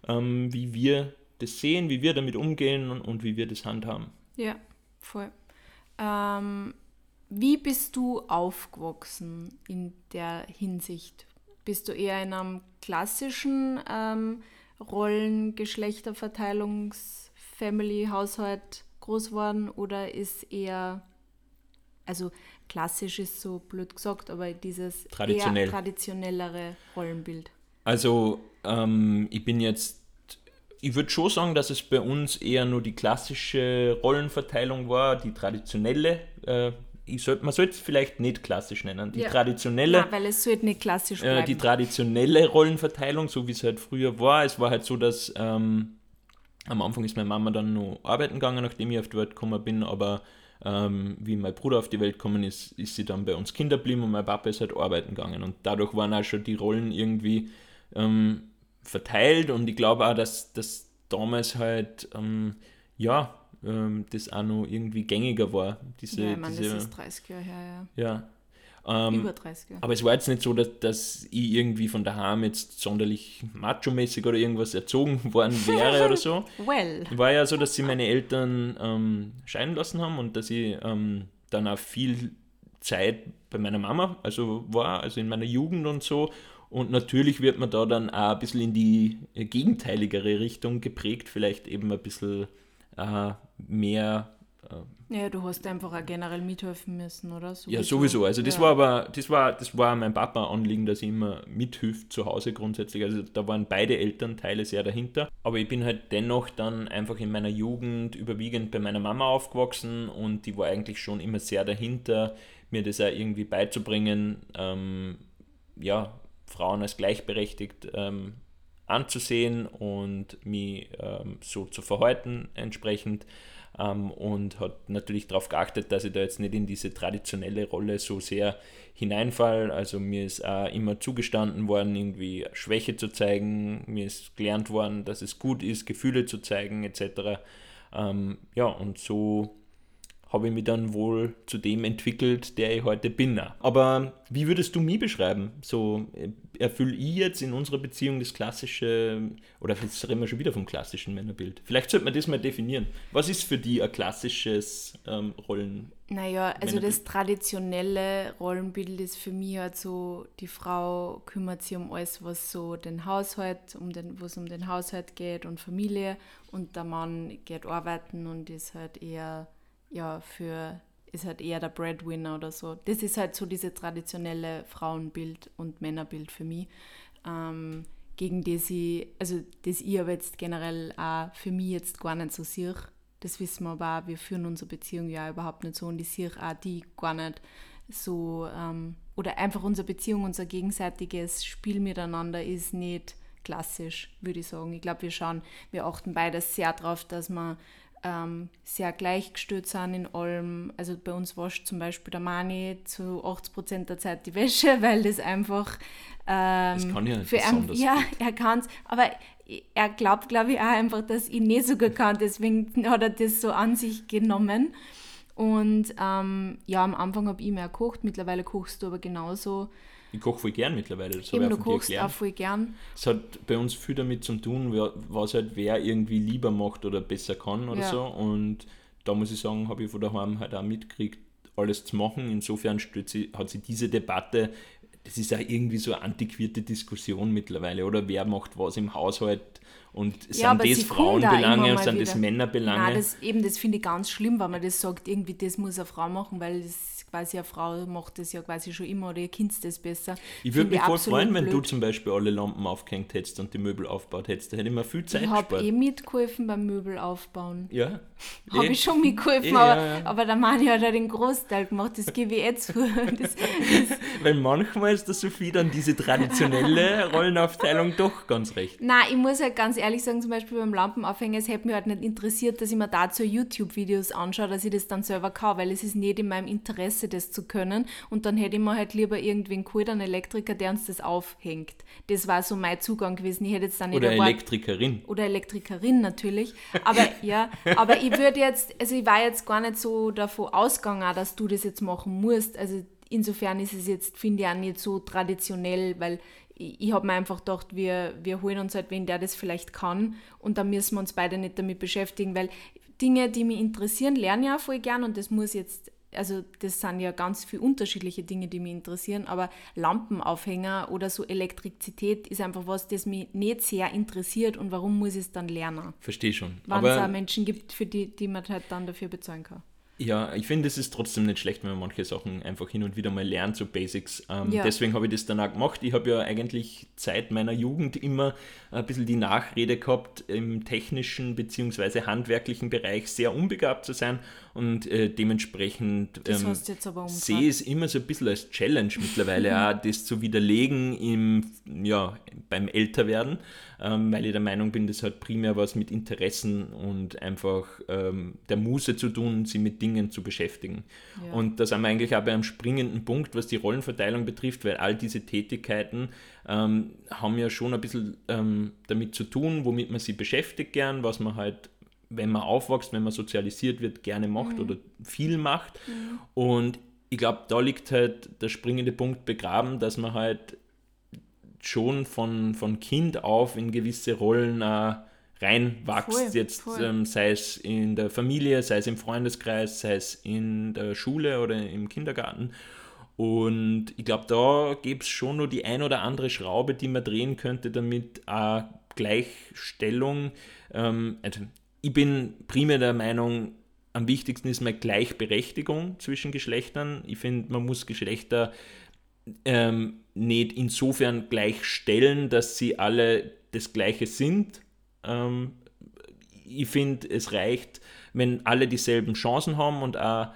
ähm, wie wir das sehen, wie wir damit umgehen und, und wie wir das handhaben. Ja, voll. Ähm, wie bist du aufgewachsen in der Hinsicht? Bist du eher in einem klassischen ähm, Rollen-, Geschlechterverteilungs-, Family-Haushalt groß geworden oder ist eher, also klassisch ist so blöd gesagt, aber dieses Traditionell. eher traditionellere Rollenbild? Also ähm, ich bin jetzt, ich würde schon sagen, dass es bei uns eher nur die klassische Rollenverteilung war, die traditionelle. Äh, ich soll, man sollte es vielleicht nicht klassisch nennen. Die Ja. traditionelle. Nein, weil es sollte nicht klassisch äh, bleiben. die traditionelle Rollenverteilung, so wie es halt früher war. Es war halt so, dass ähm, am Anfang ist meine Mama dann noch arbeiten gegangen, nachdem ich auf die Welt gekommen bin, aber ähm, wie mein Bruder auf die Welt gekommen ist, ist sie dann bei uns Kinder geblieben und mein Papa ist halt arbeiten gegangen. Und dadurch waren auch schon die Rollen irgendwie ähm, verteilt und ich glaube auch, dass das damals halt, ähm, ja, ähm, das auch noch irgendwie gängiger war. Diese, ja, ich meine, diese, das ist 30 Jahre her, ja. ja. Ähm, Über 30 Jahre. aber es war jetzt nicht so, dass, dass ich irgendwie von daheim jetzt sonderlich macho-mäßig oder irgendwas erzogen worden wäre oder so. Well. War ja so, dass sie meine Eltern ähm, scheiden lassen haben und dass ich ähm, dann auch viel Zeit bei meiner Mama also war, also in meiner Jugend und so. Und natürlich wird man da dann auch ein bisschen in die äh, gegenteiligere Richtung geprägt, vielleicht eben ein bisschen äh, mehr Ja, du hast einfach auch generell mithelfen müssen, oder? Ja, sowieso. Also das Ja. war aber, das war, das war mein Papa Anliegen, dass ich immer mithilft zu Hause grundsätzlich. Also da waren beide Elternteile sehr dahinter. Aber ich bin halt dennoch dann einfach in meiner Jugend überwiegend bei meiner Mama aufgewachsen und die war eigentlich schon immer sehr dahinter, mir das auch irgendwie beizubringen, ähm, ja, Frauen als gleichberechtigt ähm, anzusehen und mich ähm, so zu verhalten entsprechend ähm, und hat natürlich darauf geachtet, dass ich da jetzt nicht in diese traditionelle Rolle so sehr hineinfall. Also mir ist auch immer zugestanden worden, irgendwie Schwäche zu zeigen. Mir ist gelernt worden, dass es gut ist, Gefühle zu zeigen etc. Ähm, ja, und so habe ich mich dann wohl zu dem entwickelt, der ich heute bin. Aber wie würdest du mich beschreiben? So erfülle ich jetzt in unserer Beziehung das klassische, oder jetzt reden wir schon wieder vom klassischen Männerbild. Vielleicht sollte man das mal definieren. Was ist für dich ein klassisches ähm, Rollen? Naja, also Männerbild. das traditionelle Rollenbild ist für mich halt so, die Frau kümmert sich um alles, was so den Haushalt, um den, wo es um den Haushalt geht und Familie und der Mann geht arbeiten und ist halt eher, ja, für, ist halt eher der Breadwinner oder so. Das ist halt so diese traditionelle Frauenbild und Männerbild für mich. Ähm, gegen das ich, also das ich aber jetzt generell auch für mich jetzt gar nicht so sehe. Das wissen wir aber auch, wir führen unsere Beziehung ja überhaupt nicht so und ich sehe auch die gar nicht so ähm, oder einfach unsere Beziehung, unser gegenseitiges Spiel miteinander ist nicht klassisch, würde ich sagen. Ich glaube, wir schauen, wir achten beides sehr darauf, dass wir ähm, sehr gleichgestellt sind in allem. Also bei uns wascht zum Beispiel der Mani zu 80% der Zeit die Wäsche, weil das einfach ähm, das kann ja für ihn, ja, er kann es, aber er glaubt, glaube ich, auch einfach, dass ich nicht so gut kann. Deswegen hat er das so an sich genommen. Und ähm, ja, am Anfang habe ich mehr gekocht, mittlerweile kochst du aber genauso. Ich koche voll gern mittlerweile. Das Eben, du kochst auch voll gern. Es hat bei uns viel damit zu tun, was halt wer irgendwie lieber macht oder besser kann oder ja. so. Und da muss ich sagen, habe ich von daheim halt auch mitgekriegt, alles zu machen. Insofern sie, hat sich diese Debatte, das ist ja irgendwie so eine antiquierte Diskussion mittlerweile, oder wer macht was im Haushalt und sind ja, das Frauenbelange und sind das Männerbelange? Nein, das, eben, das finde ich ganz schlimm, wenn man das sagt, irgendwie das muss eine Frau machen, weil das quasi eine Frau macht das ja quasi schon immer oder ihr Kind das besser. Ich würde mich voll freuen, wenn blöd. du zum Beispiel alle Lampen aufgehängt hättest und die Möbel aufgebaut hättest. Da hätte ich mir viel Zeit Ich habe eh mitgeholfen beim Möbel aufbauen. Ja. Habe eh. ich schon mitgeholfen, eh, aber, ja, ja. aber der Mann hat ja den Großteil gemacht, das gebe ich eh zu. Das, das Weil manchmal ist der Sophie dann diese traditionelle Rollenaufteilung doch ganz recht. Nein, ich muss halt ganz ehrlich sagen, zum Beispiel beim Lampenaufhänger, es hätte mich halt nicht interessiert, dass ich mir dazu YouTube-Videos anschaue, dass ich das dann selber kann, weil es ist nicht in meinem Interesse, Interesse, das zu können. Und dann hätte ich mir halt lieber irgendwen geholt, einen Elektriker, der uns das aufhängt. Das war so mein Zugang gewesen. Ich hätte jetzt dann nicht Oder Elektrikerin. Oder Elektrikerin natürlich. Aber ja, aber ich würde jetzt, also ich war jetzt gar nicht so davon ausgegangen, dass du das jetzt machen musst. Also insofern ist es jetzt, finde ich, auch nicht so traditionell, weil ich, ich habe mir einfach gedacht, wir, wir holen uns halt wen, der das vielleicht kann und dann müssen wir uns beide nicht damit beschäftigen, weil Dinge, die mich interessieren, lerne ich auch voll gern und das muss jetzt also das sind ja ganz viele unterschiedliche Dinge, die mich interessieren, aber Lampenaufhänger oder so Elektrizität ist einfach was, das mich nicht sehr interessiert und warum muss ich es dann lernen? Verstehe schon. Wenn es auch Menschen gibt, für die, die man halt dann dafür bezahlen kann. Ja, ich finde, es ist trotzdem nicht schlecht, wenn man manche Sachen einfach hin und wieder mal lernt, so Basics. Ähm, ja. Deswegen habe ich das dann auch gemacht. Ich habe ja eigentlich seit meiner Jugend immer ein bisschen die Nachrede gehabt, im technischen bzw. handwerklichen Bereich sehr unbegabt zu sein und äh, dementsprechend ähm, sehe es immer so ein bisschen als Challenge mittlerweile, auch das zu widerlegen im, ja, beim Älterwerden, ähm, weil ich der Meinung bin, das hat primär was mit Interessen und einfach ähm, der Muße zu tun, sie mit Dingen zu beschäftigen. Ja. Und da sind wir eigentlich auch bei einem springenden Punkt, was die Rollenverteilung betrifft, weil all diese Tätigkeiten ähm, haben ja schon ein bisschen ähm, damit zu tun, womit man sie beschäftigt gern, was man halt wenn man aufwächst, wenn man sozialisiert wird, gerne macht mhm. oder viel macht. Mhm. Und ich glaube, da liegt halt der springende Punkt begraben, dass man halt schon von, von Kind auf in gewisse Rollen äh, reinwächst. Voll, Jetzt voll. Ähm, sei es in der Familie, sei es im Freundeskreis, sei es in der Schule oder im Kindergarten. Und ich glaube, da gibt es schon nur die ein oder andere Schraube, die man drehen könnte, damit äh, Gleichstellung, ähm, also ich bin primär der Meinung, am wichtigsten ist mal Gleichberechtigung zwischen Geschlechtern. Ich finde, man muss Geschlechter ähm, nicht insofern gleichstellen, dass sie alle das Gleiche sind. Ähm, ich finde, es reicht, wenn alle dieselben Chancen haben und auch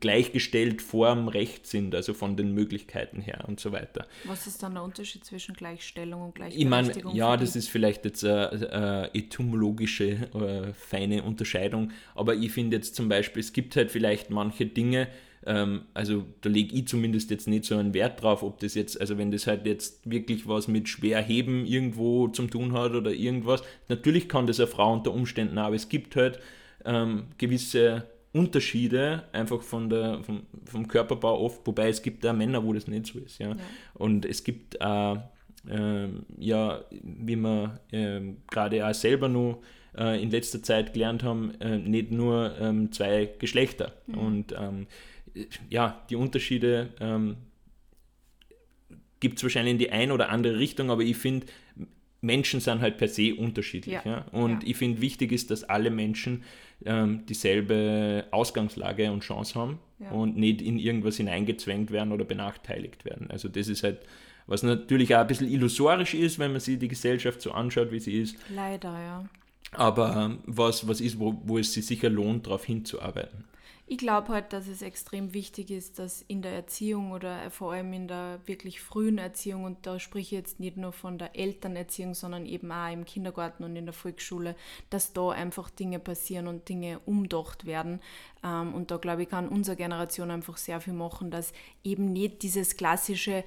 gleichgestellt vor dem Recht sind, also von den Möglichkeiten her und so weiter. Was ist dann der Unterschied zwischen Gleichstellung und Gleichberechtigung? Ich meine, ja, das ist vielleicht jetzt eine, eine etymologische, eine feine Unterscheidung, aber ich finde jetzt zum Beispiel, es gibt halt vielleicht manche Dinge, ähm, also da lege ich zumindest jetzt nicht so einen Wert drauf, ob das jetzt, also wenn das halt jetzt wirklich was mit Schwerheben irgendwo zum tun hat oder irgendwas, natürlich kann das eine Frau unter Umständen, aber es gibt halt ähm, gewisse Unterschiede einfach von der, vom, vom Körperbau oft, wobei es gibt da Männer, wo das nicht so ist. Ja? ja. Und es gibt äh, äh, ja, wie wir äh, gerade auch selber nur äh, in letzter Zeit gelernt haben, äh, nicht nur ähm, zwei Geschlechter. Mhm. Und ähm, ja, die Unterschiede ähm, gibt es wahrscheinlich in die eine oder andere Richtung, aber ich finde, Menschen sind halt per se unterschiedlich. Ja. ja? Und ja. ich finde, wichtig ist, dass alle Menschen ähm, dieselbe Ausgangslage und Chance haben ja. und nicht in irgendwas hineingezwängt werden oder benachteiligt werden. Also das ist halt, was natürlich auch ein bisschen illusorisch ist, wenn man sich die Gesellschaft so anschaut, wie sie ist. Leider, ja. Aber ähm, was, was ist, wo, wo es sich sicher lohnt, darauf hinzuarbeiten. Ich glaube halt, dass es extrem wichtig ist, dass in der Erziehung oder vor allem in der wirklich frühen Erziehung, und da spreche ich jetzt nicht nur von der Elternerziehung, sondern eben auch im Kindergarten und in der Volksschule, dass da einfach Dinge passieren und Dinge umdacht werden. Ähm, und da glaube ich, kann unsere Generation einfach sehr viel machen, dass eben nicht dieses klassische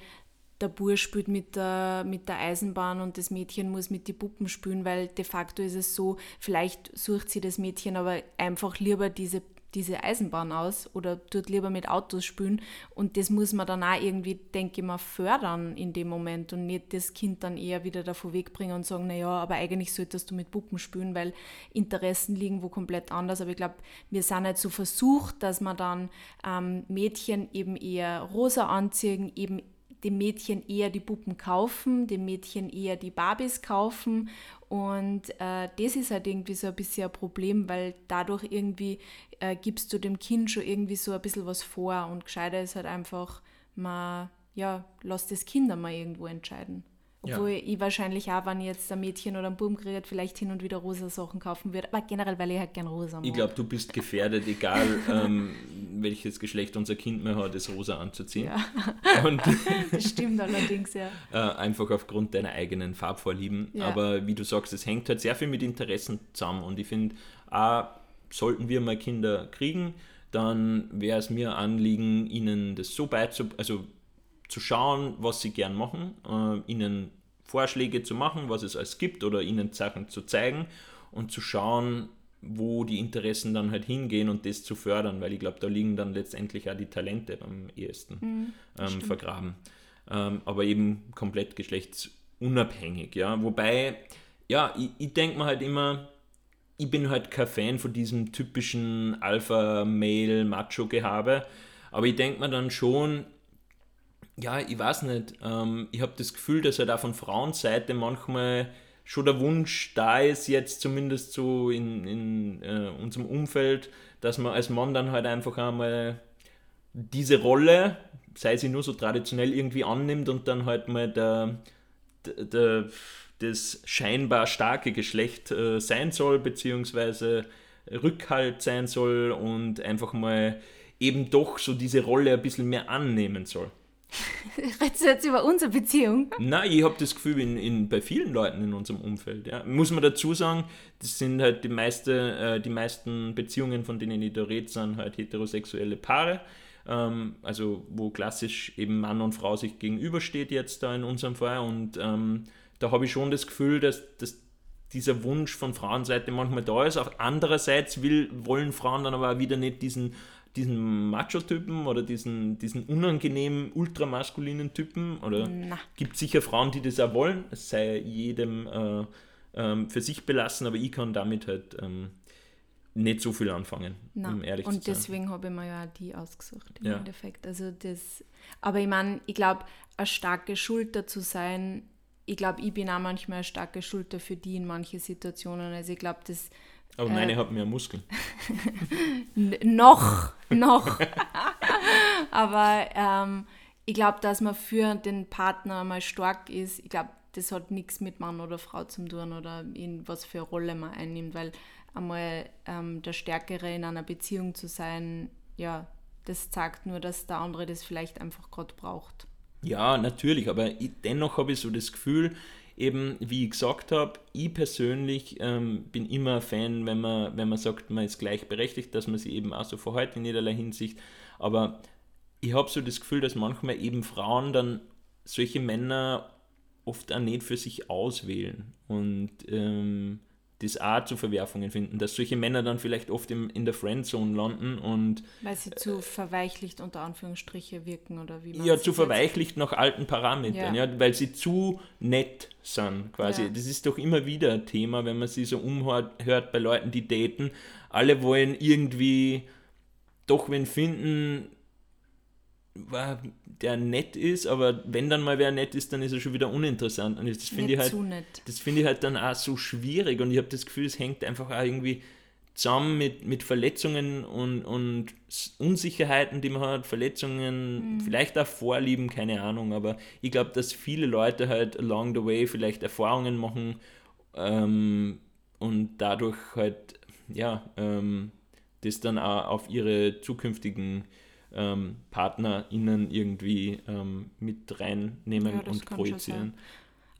der Bur spielt mit der, mit der Eisenbahn und das Mädchen muss mit den Puppen spielen, weil de facto ist es so, vielleicht sucht sie das Mädchen aber einfach lieber diese diese Eisenbahn aus oder tut lieber mit Autos spielen. Und das muss man dann auch irgendwie, denke ich mal, fördern in dem Moment und nicht das Kind dann eher wieder davon wegbringen und sagen, naja, aber eigentlich solltest du mit Puppen spielen, weil Interessen liegen wo komplett anders. Aber ich glaube, wir sind halt so versucht, dass man dann ähm, Mädchen eben eher rosa anziehen, eben dem Mädchen eher die Puppen kaufen, dem Mädchen eher die Barbies kaufen und äh, das ist halt irgendwie so ein bisschen ein Problem, weil dadurch irgendwie äh, gibst du dem Kind schon irgendwie so ein bisschen was vor und gescheiter ist halt einfach, man, ja, lass das Kind einmal irgendwo entscheiden. Obwohl ja. ich wahrscheinlich auch, wenn ich jetzt ein Mädchen oder ein Buben kriege, vielleicht hin und wieder rosa Sachen kaufen würde. Aber generell, weil ich halt gern rosa mag. Ich glaube, du bist gefährdet, egal ähm, welches Geschlecht unser Kind mehr hat, das rosa anzuziehen. Ja. Und das stimmt allerdings, ja. Äh, einfach aufgrund deiner eigenen Farbvorlieben. Ja. Aber wie du sagst, es hängt halt sehr viel mit Interessen zusammen. Und ich finde, sollten wir mal Kinder kriegen, dann wäre es mir Anliegen, ihnen das so beizubringen, also zu schauen, was sie gern machen, äh, ihnen Vorschläge zu machen, was es alles gibt oder ihnen Sachen zu zeigen und zu schauen, wo die Interessen dann halt hingehen und das zu fördern, weil ich glaube, da liegen dann letztendlich auch die Talente am ehesten mhm, ähm, vergraben. Ähm, aber eben komplett geschlechtsunabhängig, ja. Wobei, ja, ich, ich denke mir halt immer, ich bin halt kein Fan von diesem typischen Alpha-Male-Macho-Gehabe, aber ich denke mir dann schon, ja, ich weiß nicht. Ähm, ich habe das Gefühl, dass halt auch von Frauenseite manchmal schon der Wunsch da ist, jetzt zumindest so in, in äh, unserem Umfeld, dass man als Mann dann halt einfach einmal diese Rolle, sei sie nur so traditionell, irgendwie annimmt und dann halt mal der, der, der das scheinbar starke Geschlecht äh, sein soll, beziehungsweise Rückhalt sein soll und einfach mal eben doch so diese Rolle ein bisschen mehr annehmen soll. Redest du jetzt über unsere Beziehung? Nein, ich habe das Gefühl, in, in, bei vielen Leuten in unserem Umfeld. Ja. Muss man dazu sagen, das sind halt die, meiste, äh, die meisten Beziehungen, von denen ich da rede, sind halt heterosexuelle Paare. Ähm, also wo klassisch eben Mann und Frau sich gegenübersteht jetzt da in unserem Fall. Und ähm, da habe ich schon das Gefühl, dass, dass dieser Wunsch von Frauenseite manchmal da ist. Auf andererseits will, wollen Frauen dann aber auch wieder nicht diesen diesen Macho-Typen oder diesen, diesen unangenehmen, ultramaskulinen Typen? Oder gibt sicher Frauen, die das auch wollen? Es sei jedem äh, ähm, für sich belassen, aber ich kann damit halt ähm, nicht so viel anfangen, Nein. um ehrlich Und zu sein. deswegen habe ich mir ja die ausgesucht im ja. Endeffekt. Also das, aber ich meine, ich glaube, eine starke Schulter zu sein, ich glaube, ich bin auch manchmal eine starke Schulter für die in manchen Situationen. Also ich glaube, das aber meine äh, hat mehr Muskeln. noch, noch. Aber ähm, ich glaube, dass man für den Partner mal stark ist, ich glaube, das hat nichts mit Mann oder Frau zu tun oder in was für eine Rolle man einnimmt, weil einmal ähm, der Stärkere in einer Beziehung zu sein, ja, das zeigt nur, dass der andere das vielleicht einfach gerade braucht. Ja, natürlich, aber ich, dennoch habe ich so das Gefühl, eben, wie ich gesagt habe, ich persönlich ähm, bin immer ein Fan, wenn man, wenn man sagt, man ist gleichberechtigt, dass man sich eben auch so verhält in jederlei Hinsicht. Aber ich habe so das Gefühl, dass manchmal eben Frauen dann solche Männer oft auch nicht für sich auswählen. Und ähm, das auch zu Verwerfungen finden, dass solche Männer dann vielleicht oft im, in der Friendzone landen und. Weil sie zu verweichlicht unter Anführungsstriche wirken oder wie man Ja, zu verweichlicht nach alten Parametern, ja. ja. weil sie zu nett sind quasi. Ja. Das ist doch immer wieder ein Thema, wenn man sie so umhört bei Leuten, die daten. Alle wollen irgendwie doch wen finden, der nett ist, aber wenn dann mal wer nett ist, dann ist er schon wieder uninteressant. Und das finde ich halt, das finde ich halt dann auch so schwierig und ich habe das Gefühl, es hängt einfach auch irgendwie zusammen mit, mit Verletzungen und, und Unsicherheiten, die man hat, Verletzungen, mhm. vielleicht auch Vorlieben, keine Ahnung, aber ich glaube, dass viele Leute halt along the way vielleicht Erfahrungen machen ähm, und dadurch halt, ja, ähm, das dann auch auf ihre zukünftigen ähm, PartnerInnen irgendwie ähm, mit reinnehmen Ja, und projizieren.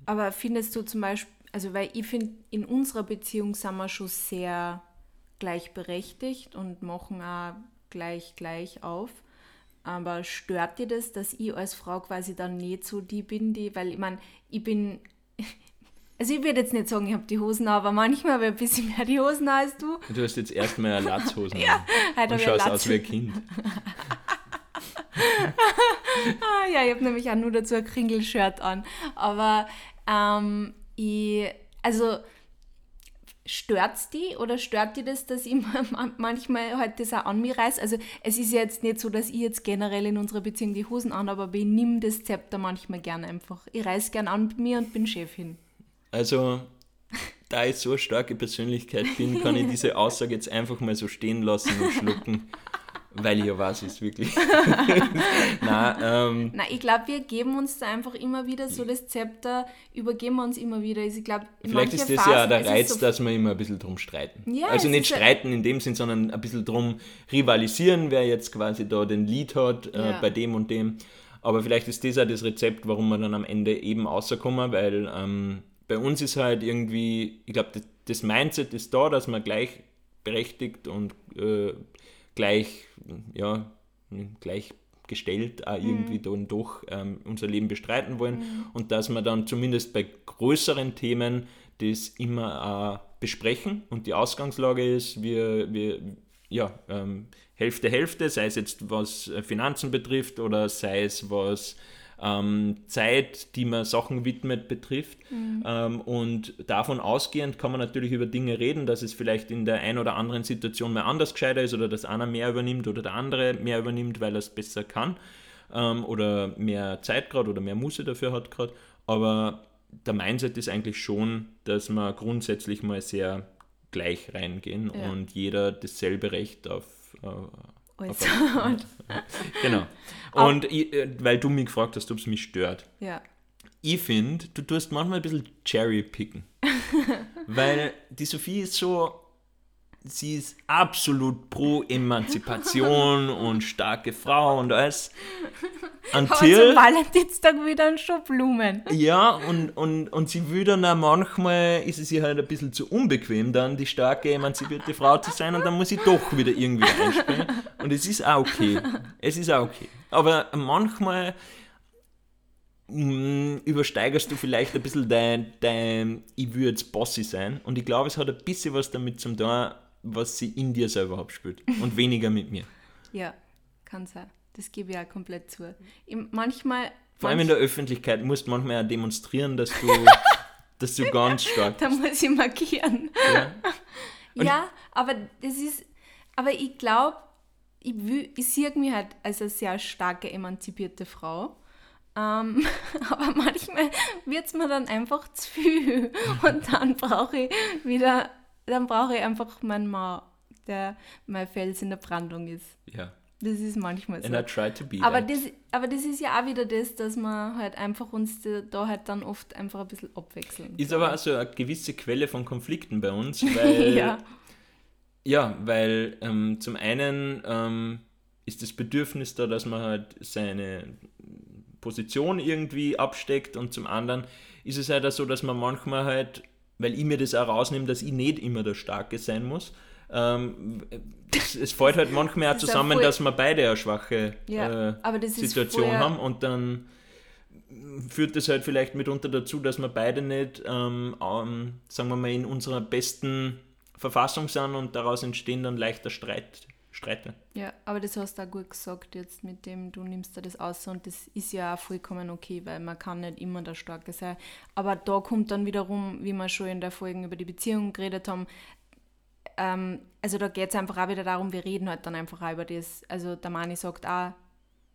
Aber findest du zum Beispiel, also weil ich finde, in unserer Beziehung sind wir schon sehr gleichberechtigt und machen auch gleich gleich auf. Aber stört dir das, dass ich als Frau quasi dann nicht so die bin, die, weil ich meine, ich bin, also ich würde jetzt nicht sagen, ich habe die Hosen an, aber manchmal habe ich ein bisschen mehr die Hosen als du. Du hast jetzt erstmal eine Latzhosen Ja, an und schaust eine aus wie ein Kind. Ah, ja, ich habe nämlich auch nur dazu ein Kringel-Shirt an. Aber ähm, ich, also stört's die oder stört die das, dass ich ma- manchmal halt das auch an mir reiß? Also es ist ja jetzt nicht so, dass ich jetzt generell in unserer Beziehung die Hosen an, aber ich nehme das Zepter manchmal gerne einfach. Ich reiß gern an bei mir und bin Chefin. Also, da ich so eine starke Persönlichkeit bin, kann ich diese Aussage jetzt einfach mal so stehen lassen und schlucken, weil ich ja weiß, es wirklich. Nein, ähm, Na, ich glaube, wir geben uns da einfach immer wieder so das Zepter, übergeben wir uns immer wieder. Also Ich glaube, vielleicht ist das ja auch der Reiz, dass wir immer ein bisschen drum streiten. Ja, also nicht ist ja- streiten in dem Sinn, sondern ein bisschen drum rivalisieren, wer jetzt quasi da den Lead hat äh, Ja. bei dem und dem. Aber vielleicht ist das auch das Rezept, warum wir dann am Ende eben rauskommen, weil ähm, bei uns ist halt irgendwie, ich glaube, das, das Mindset ist da, dass man gleichberechtigt und äh, gleich, ja, gleichgestellt auch irgendwie dann doch ähm, unser Leben bestreiten wollen. Und dass wir dann zumindest bei größeren Themen das immer auch besprechen. Und die Ausgangslage ist, wir, wir ja, ähm, Hälfte, Hälfte, sei es jetzt was äh, Finanzen betrifft oder sei es was ähm, Zeit, die man Sachen widmet, betrifft. Ähm, und davon ausgehend kann man natürlich über Dinge reden, dass es vielleicht in der einen oder anderen Situation mal anders gescheiter ist oder dass einer mehr übernimmt oder der andere mehr übernimmt, weil er es besser kann ähm, oder mehr Zeit gerade oder mehr Muße dafür hat gerade. Aber der Mindset ist eigentlich schon, dass wir grundsätzlich mal sehr gleich reingehen Ja. und jeder dasselbe Recht auf, äh, Alles. auf Genau. Und ich, äh, weil du mich gefragt hast, ob es mich stört. ja. Ich finde, du tust manchmal ein bisschen Cherry-Picken. weil die Sophie ist so, sie ist absolut pro Emanzipation und starke Frau und alles. Aber zum Until, Valentinstag wieder schon Blumen. ja, und, und, und sie will dann auch manchmal, ist es ihr halt ein bisschen zu unbequem, dann die starke, emanzipierte Frau zu sein und dann muss sie doch wieder irgendwie einspringen. Und es ist auch okay. Es ist auch okay. Aber manchmal mm, übersteigerst du vielleicht ein bisschen dein, dein ich will jetzt Bossy sein. Und ich glaube, es hat ein bisschen was damit zu tun, was sie in dir selber abspürt. Und weniger mit mir. Ja, kann sein. Das gebe ich auch komplett zu. Ich, manchmal, Vor allem in der Öffentlichkeit musst du manchmal auch demonstrieren, dass du, dass du ganz stark da muss ich markieren. Ja. Ja, aber das ist, aber ich glaube, ich, will- ich sehe mich halt als eine sehr starke, emanzipierte Frau. Ähm, aber manchmal wird es mir dann einfach zu viel. Und dann brauche ich wieder, dann brauche ich einfach meinen Mann, der mein Fels in der Brandung ist. Ja. Das ist manchmal so. And I try to be Aber that. das, aber das ist ja auch wieder das, dass man halt einfach uns da- halt dann oft einfach ein bisschen abwechseln. Ist aber also eine gewisse Quelle von Konflikten bei uns, weil, ja. ja, weil ähm, zum einen ähm, ist das Bedürfnis da, dass man halt seine Position irgendwie absteckt und zum anderen ist es halt auch so, dass man manchmal halt, weil ich mir das auch rausnehme, dass ich nicht immer der Starke sein muss, ähm, es, es fällt halt manchmal auch zusammen, dass wir beide eine schwache Ja, äh, Situation haben und dann führt das halt vielleicht mitunter dazu, dass wir beide nicht, ähm, ähm, sagen wir mal, in unserer besten Verfassung sind und daraus entstehen dann leichter Streit, Streite. Ja, aber das hast du auch gut gesagt jetzt mit dem, du nimmst da das aus und das ist ja auch vollkommen okay, weil man kann nicht immer der Starke sein. Aber da kommt dann wiederum, wie wir schon in der Folge über die Beziehung geredet haben, ähm, also da geht es einfach auch wieder darum, wir reden halt dann einfach auch über das. Also der Mani sagt auch,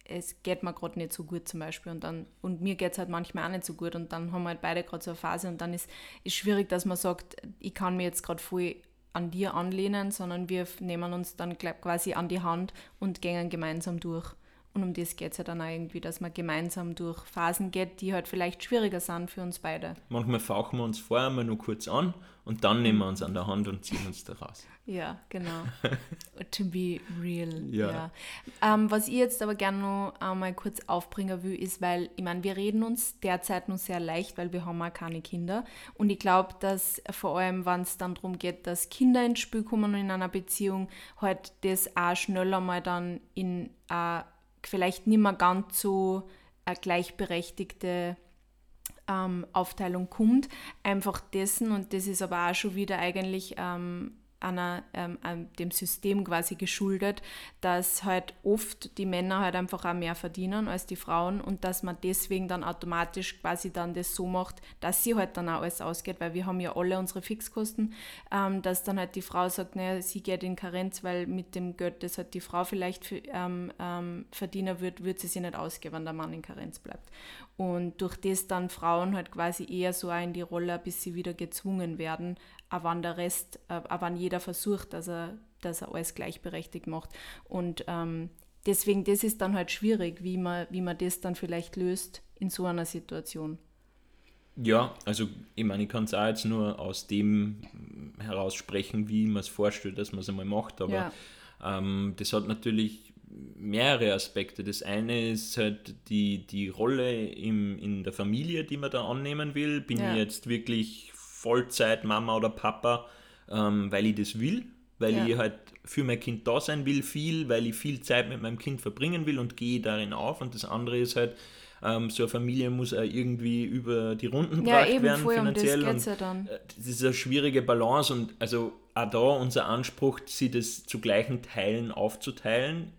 es geht mir gerade nicht so gut zum Beispiel und dann und mir geht es halt manchmal auch nicht so gut und dann haben wir halt beide gerade so eine Phase und dann ist es schwierig, dass man sagt, ich kann mir jetzt gerade voll an dir anlehnen, sondern wir nehmen uns dann quasi an die Hand und gehen gemeinsam durch. Und um das geht es ja dann auch irgendwie, dass man gemeinsam durch Phasen geht, die halt vielleicht schwieriger sind für uns beide. Manchmal fauchen wir uns vorher mal nur kurz an und dann nehmen wir uns an der Hand und ziehen uns da raus. Ja, genau. to be real. Ja. Ja. Ähm, was ich jetzt aber gerne noch einmal kurz aufbringen will, ist, weil, ich meine, wir reden uns derzeit nur sehr leicht, weil wir haben auch keine Kinder. Und ich glaube, dass vor allem, wenn es dann darum geht, dass Kinder ins Spiel kommen in einer Beziehung, halt das auch schneller mal dann in äh, vielleicht nicht mehr ganz so eine gleichberechtigte ähm, Aufteilung kommt. Einfach dessen, und das ist aber auch schon wieder eigentlich ähm, einer, ähm, dem System quasi geschuldet, dass halt oft die Männer halt einfach auch mehr verdienen als die Frauen und dass man deswegen dann automatisch quasi dann das so macht, dass sie halt dann auch alles ausgeht, weil wir haben ja alle unsere Fixkosten, ähm, dass dann halt die Frau sagt, naja, sie geht in Karenz, weil mit dem Geld, das halt die Frau vielleicht ähm, ähm, verdienen wird, wird sie sich nicht ausgeben, wenn der Mann in Karenz bleibt. Und durch das dann Frauen halt quasi eher so in die Rolle, bis sie wieder gezwungen werden, auch wenn der Rest, äh, auch wenn jeder versucht, dass er, dass er alles gleichberechtigt macht. Und ähm, deswegen, das ist dann halt schwierig, wie man, wie man das dann vielleicht löst in so einer Situation. Ja, also ich meine, ich kann es auch jetzt nur aus dem heraus sprechen, wie man es vorstellt, dass man es einmal macht, aber Ja. ähm, das hat natürlich mehrere Aspekte. Das eine ist halt die, die Rolle im, in der Familie, die man da annehmen will. Bin Ja. ich jetzt wirklich Vollzeit Mama oder Papa, ähm, weil ich das will, weil Ja. ich halt für mein Kind da sein will, viel, weil ich viel Zeit mit meinem Kind verbringen will und gehe darin auf. Und das andere ist halt, ähm, so eine Familie muss auch irgendwie über die Runden Ja, gebracht werden voll, um das finanziell. und ja dann. äh, das ist eine schwierige Balance und also auch da unser Anspruch, sie das zu gleichen Teilen aufzuteilen.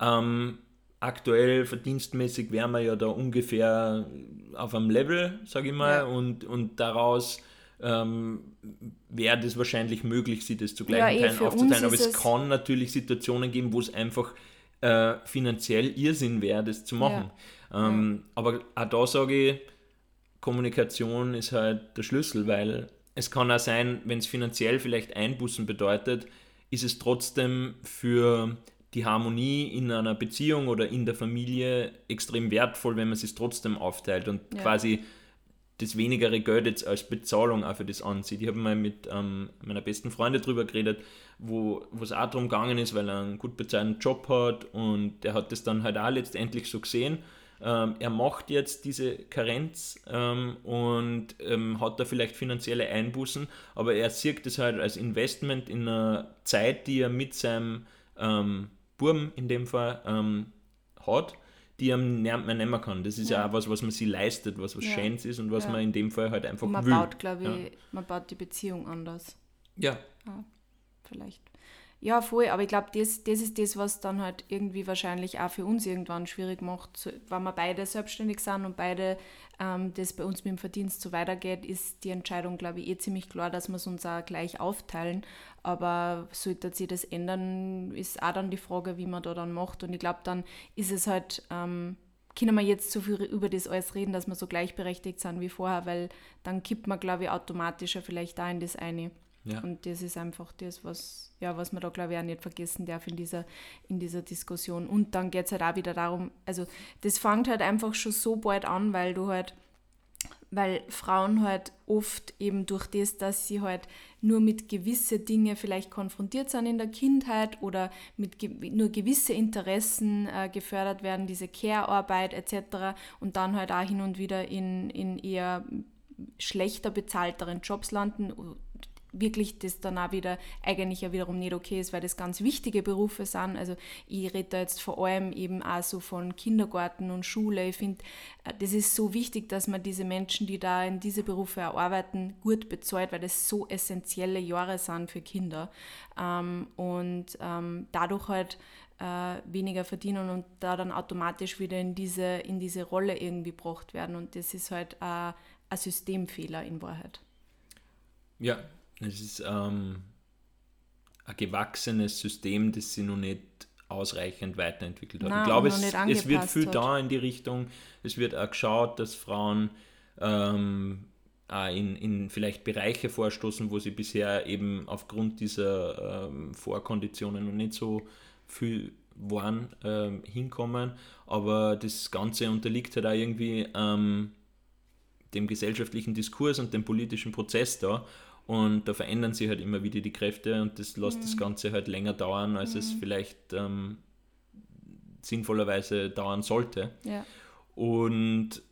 Ähm, aktuell verdienstmäßig wären wir ja da ungefähr auf einem Level, sage ich mal, Ja. und, und daraus ähm, wäre das wahrscheinlich möglich, sie das zu Ja, gleichen eh, Teilen aufzuteilen. Aber es es- kann natürlich Situationen geben, wo es einfach äh, finanziell Irrsinn wäre, das zu machen. Ähm, Aber auch da sage ich, Kommunikation ist halt der Schlüssel, weil es kann auch sein, wenn es finanziell vielleicht Einbußen bedeutet, ist es trotzdem für die Harmonie in einer Beziehung oder in der Familie extrem wertvoll, wenn man es trotzdem aufteilt und Ja. quasi das wenigere Geld jetzt als Bezahlung auch für das ansieht. Ich habe mal mit ähm, meiner besten Freundin drüber geredet, wo es auch darum gegangen ist, weil er einen gut bezahlten Job hat und der hat das dann halt auch letztendlich so gesehen. Ähm, er macht jetzt diese Karenz ähm, und ähm, hat da vielleicht finanzielle Einbußen, aber er sieht das halt als Investment in einer Zeit, die er mit seinem ähm, Burm in dem Fall ähm, hat, die mehr nehmen kann. Das ist ja, Ja. auch was, was man sich leistet, was was Ja. Schönes ist und was Ja. man in dem Fall halt einfach Und man will. baut, glaube ich, Ja. man baut die Beziehung anders. Ja, vielleicht. Ja, voll, aber ich glaube, das, das ist das, was dann halt irgendwie wahrscheinlich auch für uns irgendwann schwierig macht, wenn wir beide selbstständig sind und beide ähm, das bei uns mit dem Verdienst so weitergeht, ist die Entscheidung, glaube ich, eh ziemlich klar, dass wir es uns auch gleich aufteilen. Aber sollte sich das ändern, ist auch dann die Frage, wie man da dann macht. Und ich glaube, dann ist es halt, ähm, können wir jetzt so viel über das alles reden, dass wir so gleichberechtigt sind wie vorher, weil dann kippt man, glaube ich, automatisch ja vielleicht da in das eine. Ja. Und das ist einfach das, was, ja, was man da, glaube ich, auch nicht vergessen darf in dieser, in dieser Diskussion. Und dann geht es halt auch wieder darum, also das fängt halt einfach schon so bald an, weil du halt, weil Frauen halt oft eben durch das, dass sie halt nur mit gewisse Dinge vielleicht konfrontiert sind in der Kindheit oder mit ge nur gewisse Interessen äh, gefördert werden, diese Care-Arbeit etc. und dann halt auch hin und wieder in, in eher schlechter bezahlteren Jobs landen, wirklich das dann auch wieder eigentlich ja wiederum nicht okay ist, weil das ganz wichtige Berufe sind. Also ich rede da jetzt vor allem eben auch so von Kindergarten und Schule. Ich finde, äh, das ist so wichtig, dass man diese Menschen, die da in diese Berufe arbeiten, gut bezahlt, weil das so essentielle Jahre sind für Kinder. Ähm, und ähm, dadurch halt äh, weniger verdienen und da dann automatisch wieder in diese, in diese Rolle irgendwie gebracht werden. Und das ist halt äh, ein Systemfehler in Wahrheit. Ja, es ist ähm, ein gewachsenes System, das sich noch nicht ausreichend weiterentwickelt hat. Nein, ich glaube, es, es wird viel hat. da in die Richtung. Es wird auch geschaut, dass Frauen ähm, auch in, in vielleicht Bereiche vorstoßen, wo sie bisher eben aufgrund dieser ähm, Vorkonditionen noch nicht so viel waren, äh, hinkommen. Aber das Ganze unterliegt halt auch irgendwie ähm, dem gesellschaftlichen Diskurs und dem politischen Prozess da. Und da verändern sich halt immer wieder die Kräfte und das lässt mhm. das Ganze halt länger dauern, als mhm. es vielleicht ähm, sinnvollerweise dauern sollte. Ja. Und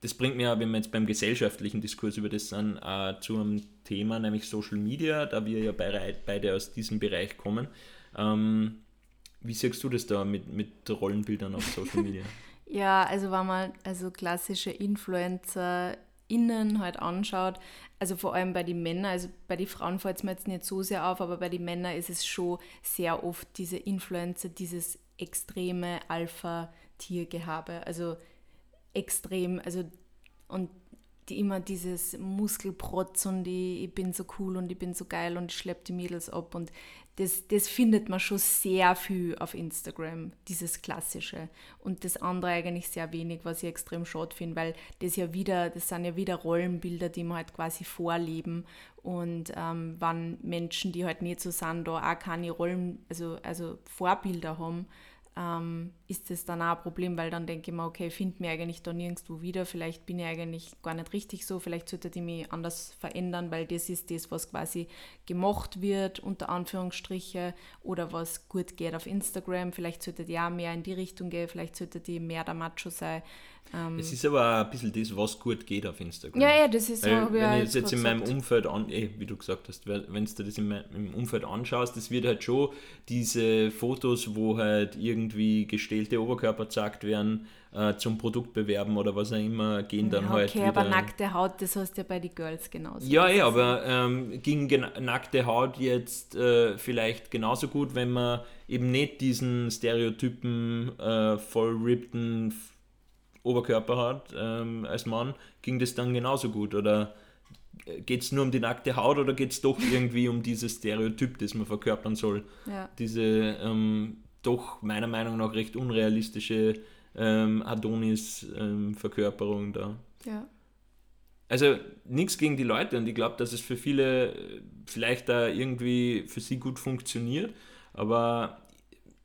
das bringt mir, wenn wir jetzt beim gesellschaftlichen Diskurs über das sind, äh, zu einem Thema, nämlich Social Media, da wir ja beide, aus diesem Bereich kommen. Ähm, wie siehst du das da mit, mit Rollenbildern auf Social Media? ja, also wenn man also klassische Influencer innen halt anschaut, also vor allem bei den Männern, also bei den Frauen fällt es mir jetzt nicht so sehr auf, aber bei den Männern ist es schon sehr oft diese Influencer, dieses extreme Alpha-Tiergehabe, also extrem, also und die immer dieses Muskelprotz und ich, ich bin so cool und ich bin so geil und ich schleppe die Mädels ab und das, das findet man schon sehr viel auf Instagram, dieses Klassische. Und das andere eigentlich sehr wenig, was ich extrem schade finde, weil das ja wieder, das sind ja wieder Rollenbilder, die man halt quasi vorleben. Und ähm, wenn Menschen, die halt nicht so sind, da auch keine Rollen, also, also Vorbilder haben, ähm, ist das dann auch ein Problem, weil dann denke ich mir, okay, finde mich eigentlich da nirgendwo wieder, vielleicht bin ich eigentlich gar nicht richtig so, vielleicht sollte ich mich anders verändern, weil das ist das, was quasi gemacht wird, unter Anführungsstriche, oder was gut geht auf Instagram, vielleicht sollte ich auch mehr in die Richtung gehen, vielleicht sollte die mehr der Macho sein. Ähm, es ist aber auch ein bisschen das, was gut geht auf Instagram. Ja, ja, das ist so. Wenn ich das jetzt in meinem Umfeld an, eh, wie du gesagt hast, wenn du das in meinem Umfeld anschaust, das wird halt schon diese Fotos, wo halt irgendwie gestählte Oberkörper gezeigt werden, äh, zum Produkt bewerben oder was auch immer, gehen dann ja, okay, halt. Okay, aber nackte Haut, das hast du ja bei den Girls genauso. Ja, ja, aber ähm, ging nackte Haut jetzt äh, vielleicht genauso gut, wenn man eben nicht diesen Stereotypen äh, voll rippten Oberkörper hat ähm, als Mann, ging das dann genauso gut? Oder geht es nur um die nackte Haut oder geht es doch irgendwie um dieses Stereotyp, das man verkörpern soll? Ja. Diese ähm, doch meiner Meinung nach recht unrealistische ähm, Adonis-Verkörperung da. Ja. Also nichts gegen die Leute und ich glaube, dass es für viele äh, vielleicht da irgendwie für sie gut funktioniert, aber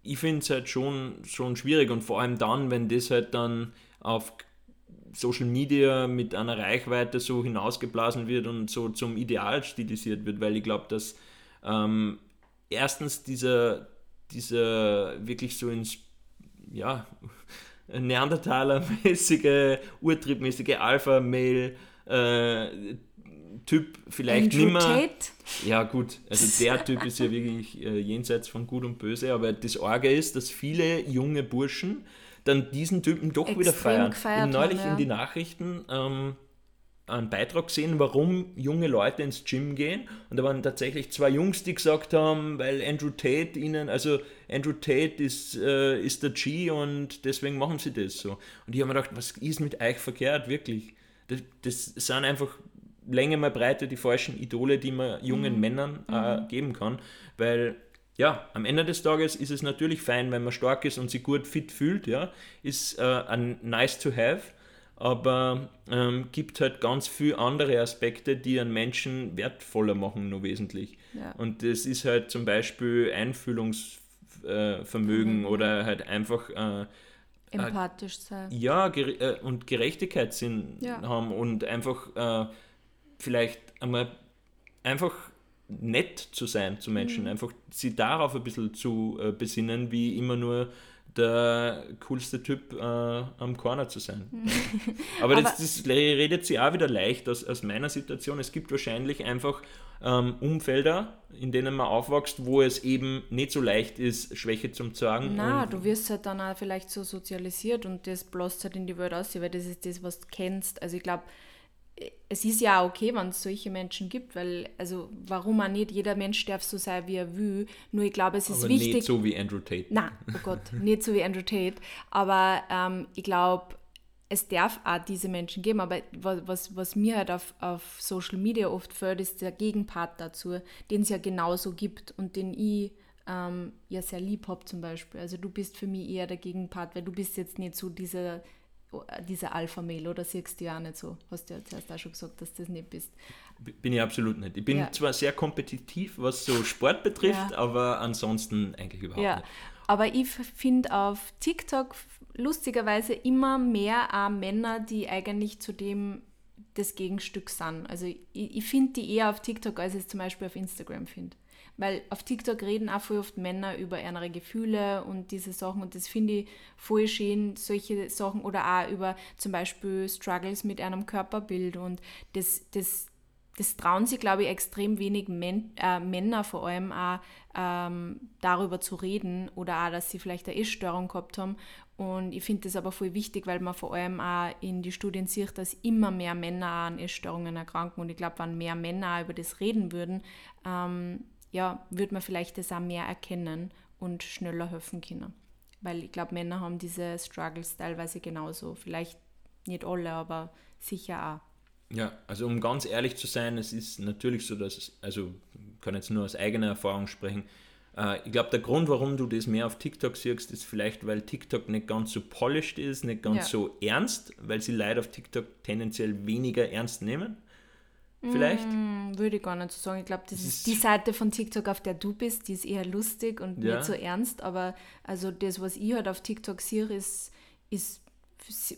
ich finde es halt schon, schon schwierig und vor allem dann, wenn das halt dann auf Social Media mit einer Reichweite so hinausgeblasen wird und so zum Ideal stilisiert wird, weil ich glaube, dass ähm, erstens dieser, dieser wirklich so ins, ja, Neandertaler-mäßige, urtriebmäßige Alpha-Mail äh, Typ vielleicht Andrew nimmer. Tate? Ja, gut, also der Typ ist ja wirklich äh, jenseits von Gut und Böse, aber das Orge ist, dass viele junge Burschen dann diesen Typen doch Extrem wieder feiern. Ich habe neulich ja. in die Nachrichten ähm, einen Beitrag gesehen, warum junge Leute ins Gym gehen. Und da waren tatsächlich zwei Jungs, die gesagt haben, weil Andrew Tate ihnen, also Andrew Tate ist, äh, ist der G und deswegen machen sie das so. Und ich habe mir gedacht, was ist mit euch verkehrt, wirklich? Das, das sind einfach Länge mal Breite die falschen Idole, die man jungen mhm. Männern äh, mhm. geben kann, weil ja, am Ende des Tages ist es natürlich fein, wenn man stark ist und sich gut fit fühlt, ja, ist äh, ein nice to have, aber ähm, gibt halt ganz viele andere Aspekte, die einen Menschen wertvoller machen, nur wesentlich. Ja. Und das ist halt zum Beispiel Einfühlungsvermögen mhm. oder halt einfach äh, empathisch sein. Ja, ger äh, und Gerechtigkeitssinn ja. haben und einfach äh, vielleicht einmal einfach nett zu sein zu Menschen, mhm. einfach sie darauf ein bisschen zu äh, besinnen, wie immer nur der coolste Typ äh, am Corner zu sein. Mhm. Aber, Aber das, das, redet sie auch wieder leicht aus, aus meiner Situation. Es gibt wahrscheinlich einfach ähm, Umfelder, in denen man aufwächst, wo es eben nicht so leicht ist, Schwäche zu zeigen. Na, du wirst halt dann auch vielleicht so sozialisiert und das bloßt halt in die Welt aus, weil das ist das, was du kennst. Also ich glaube, es ist ja okay, wenn es solche Menschen gibt, weil, also warum auch nicht, jeder Mensch darf so sein, wie er will, nur ich glaube, es ist aber wichtig... nicht so wie Andrew Tate. Nein, oh Gott, nicht so wie Andrew Tate, aber ähm, ich glaube, es darf auch diese Menschen geben, aber was, was mir halt auf, auf Social Media oft fällt, ist der Gegenpart dazu, den es ja genauso gibt und den ich ähm, ja sehr lieb habe zum Beispiel. Also du bist für mich eher der Gegenpart, weil du bist jetzt nicht so dieser dieser Alpha-Mail oder siehst du ja auch nicht so? Hast du ja zuerst auch schon gesagt, dass du das nicht bist. Bin ich absolut nicht. Ich bin ja. zwar sehr kompetitiv, was so Sport betrifft, ja. aber ansonsten eigentlich überhaupt ja. nicht. Aber ich finde auf TikTok lustigerweise immer mehr auch Männer, die eigentlich zu dem das Gegenstück sind. Also ich, ich finde die eher auf TikTok, als ich es zum Beispiel auf Instagram finde. Weil auf TikTok reden auch voll oft Männer über ihre Gefühle und diese Sachen und das finde ich voll schön, solche Sachen oder auch über zum Beispiel Struggles mit einem Körperbild und das, das, das trauen sich, glaube ich, extrem wenig Men äh, Männer vor allem auch ähm, darüber zu reden oder auch, dass sie vielleicht eine Essstörung gehabt haben und ich finde das aber voll wichtig, weil man vor allem auch in die Studien sieht, dass immer mehr Männer an Essstörungen erkranken. Und ich glaube, wenn mehr Männer über das reden würden, ähm, ja, würde man vielleicht das auch mehr erkennen und schneller helfen können. Weil ich glaube, Männer haben diese Struggles teilweise genauso. Vielleicht nicht alle, aber sicher auch. Ja, also um ganz ehrlich zu sein, es ist natürlich so, dass, es, also ich kann jetzt nur aus eigener Erfahrung sprechen, äh, ich glaube, der Grund, warum du das mehr auf TikTok siehst, ist vielleicht, weil TikTok nicht ganz so polished ist, nicht ganz ja. so ernst, weil sie Leute auf TikTok tendenziell weniger ernst nehmen. Vielleicht? Mm, würde ich gar nicht so sagen. Ich glaube, das, das, ist die Seite von TikTok, auf der du bist, die ist eher lustig und ja. nicht so ernst. Aber also das, was ich halt auf TikTok sehe, ist, ist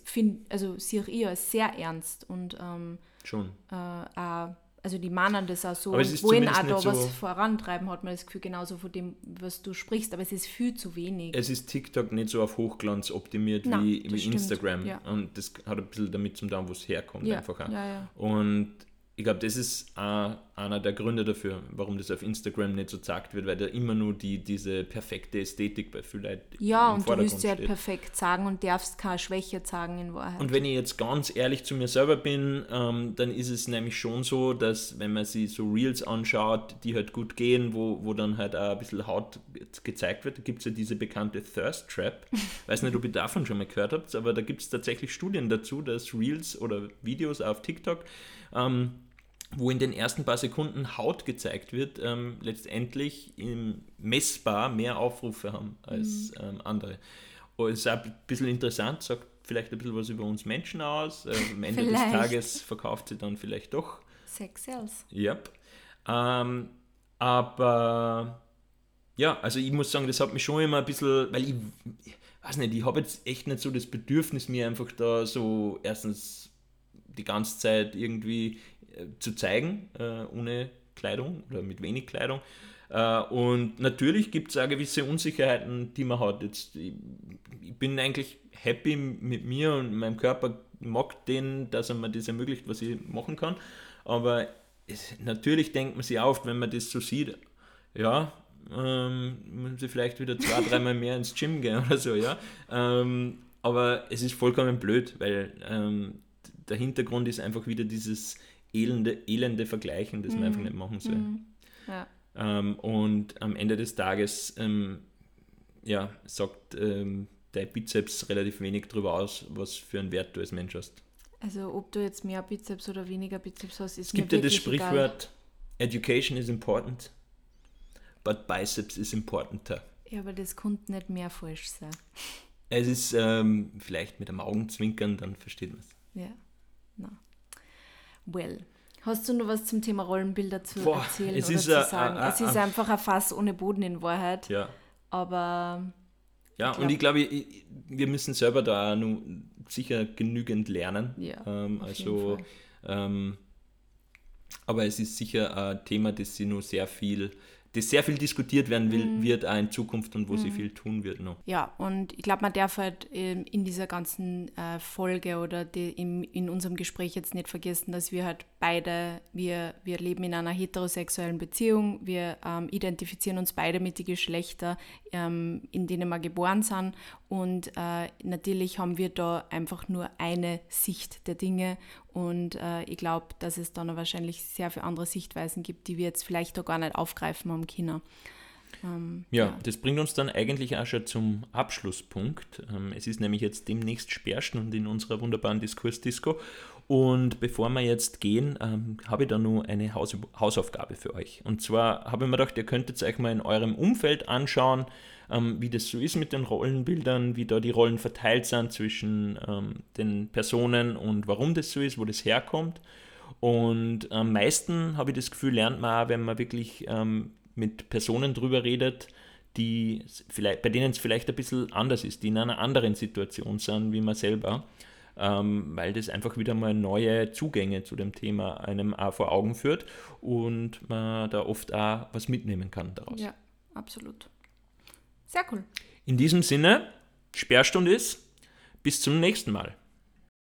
find, also sehe ich als sehr ernst und ähm, schon. Äh, auch also die mahnen das auch so und wollen auch da so was vorantreiben, hat man das Gefühl, genauso von dem, was du sprichst, aber es ist viel zu wenig. Es ist TikTok nicht so auf Hochglanz optimiert Nein, wie, wie Instagram ja. und das hat ein bisschen damit zu tun, wo es herkommt ja. einfach. Ja, und ich glaube, das ist auch einer der Gründe dafür, warum das auf Instagram nicht so gesagt wird, weil da immer nur die, diese perfekte Ästhetik bei vielen Leuten Ja, und du willst sie halt perfekt sagen und darfst keine Schwäche sagen in Wahrheit. Und wenn ich jetzt ganz ehrlich zu mir selber bin, ähm, dann ist es nämlich schon so, dass wenn man sich so Reels anschaut, die halt gut gehen, wo, wo dann halt auch ein bisschen Haut gezeigt wird, da gibt es ja diese bekannte Thirst Trap. Weiß nicht, ob ihr davon schon mal gehört habt, aber da gibt es tatsächlich Studien dazu, dass Reels oder Videos auf TikTok ähm, wo in den ersten paar Sekunden Haut gezeigt wird, ähm, letztendlich messbar mehr Aufrufe haben als mhm. ähm, andere. Und es ist auch ein bisschen interessant, sagt vielleicht ein bisschen was über uns Menschen aus. Äh, am Ende des Tages verkauft sie dann vielleicht doch. Sex Sales. Yep. Ähm, aber ja, also ich muss sagen, das hat mich schon immer ein bisschen, weil ich, ich weiß nicht, ich habe jetzt echt nicht so das Bedürfnis, mir einfach da so erstens die ganze Zeit irgendwie zu zeigen, äh, ohne Kleidung oder mit wenig Kleidung. Äh, und natürlich gibt es auch gewisse Unsicherheiten, die man hat. Jetzt, ich, bin eigentlich happy mit mir und meinem Körper, mag den, dass er mir das ermöglicht, was ich machen kann. Aber es, natürlich denkt man sich oft, wenn man das so sieht, ja, ähm, muss ich vielleicht wieder zwei, dreimal mehr ins Gym gehen oder so, ja. Ähm, aber es ist vollkommen blöd, weil ähm, der Hintergrund ist einfach wieder dieses elende, elende Vergleichen, das man einfach mhm. nicht machen soll. Mhm. Ja. Ähm, und am Ende des Tages ähm, ja, sagt ähm, dein Bizeps relativ wenig darüber aus, was für einen Wert du als Mensch hast. Also ob du jetzt mehr Bizeps oder weniger Bizeps hast, ist Es gibt ja das Sprichwort, egal. Education is important, but Biceps is importanter. Ja, aber das konnte nicht mehr falsch sein. Es ist ähm, vielleicht mit einem Augenzwinkern, dann versteht man es. Ja, na. Well. Hast du noch was zum Thema Rollenbilder zu Boah, erzählen es oder ist zu a, sagen? A, a, es ist einfach ein Fass ohne Boden in Wahrheit. Ja. Aber. Ja, ich und ich glaube, wir müssen selber da noch sicher genügend lernen. Ja. Ähm, also, ähm, aber es ist sicher ein Thema, das sie nur sehr viel das sehr viel diskutiert werden will, mhm. wird auch in Zukunft und wo mhm. sie viel tun wird noch. Ja, und ich glaube, man darf halt ähm, in dieser ganzen äh, Folge oder die, in, in unserem Gespräch jetzt nicht vergessen, dass wir halt beide, wir, wir leben in einer heterosexuellen Beziehung, wir ähm, identifizieren uns beide mit den Geschlechtern, ähm, in denen wir geboren sind und äh, natürlich haben wir da einfach nur eine Sicht der Dinge und äh, ich glaube, dass es dann wahrscheinlich sehr viele andere Sichtweisen gibt, die wir jetzt vielleicht auch gar nicht aufgreifen haben können. Ähm, ja, ja, das bringt uns dann eigentlich auch schon zum Abschlusspunkt. Ähm, es ist nämlich jetzt demnächst Sperrstunde in unserer wunderbaren Diskursdisco. Und bevor wir jetzt gehen, ähm, habe ich da nur eine Haus Hausaufgabe für euch. Und zwar habe ich mir gedacht, ihr könntet euch mal in eurem Umfeld anschauen, ähm, wie das so ist mit den Rollenbildern, wie da die Rollen verteilt sind zwischen ähm, den Personen und warum das so ist, wo das herkommt. Und am meisten habe ich das Gefühl, lernt man auch, wenn man wirklich ähm, mit Personen drüber redet, die vielleicht, bei denen es vielleicht ein bisschen anders ist, die in einer anderen Situation sind wie man selber, ähm, weil das einfach wieder mal neue Zugänge zu dem Thema einem auch vor Augen führt und man da oft auch was mitnehmen kann daraus. Ja, absolut. Sehr cool. In diesem Sinne, Sperrstunde ist, bis zum nächsten Mal.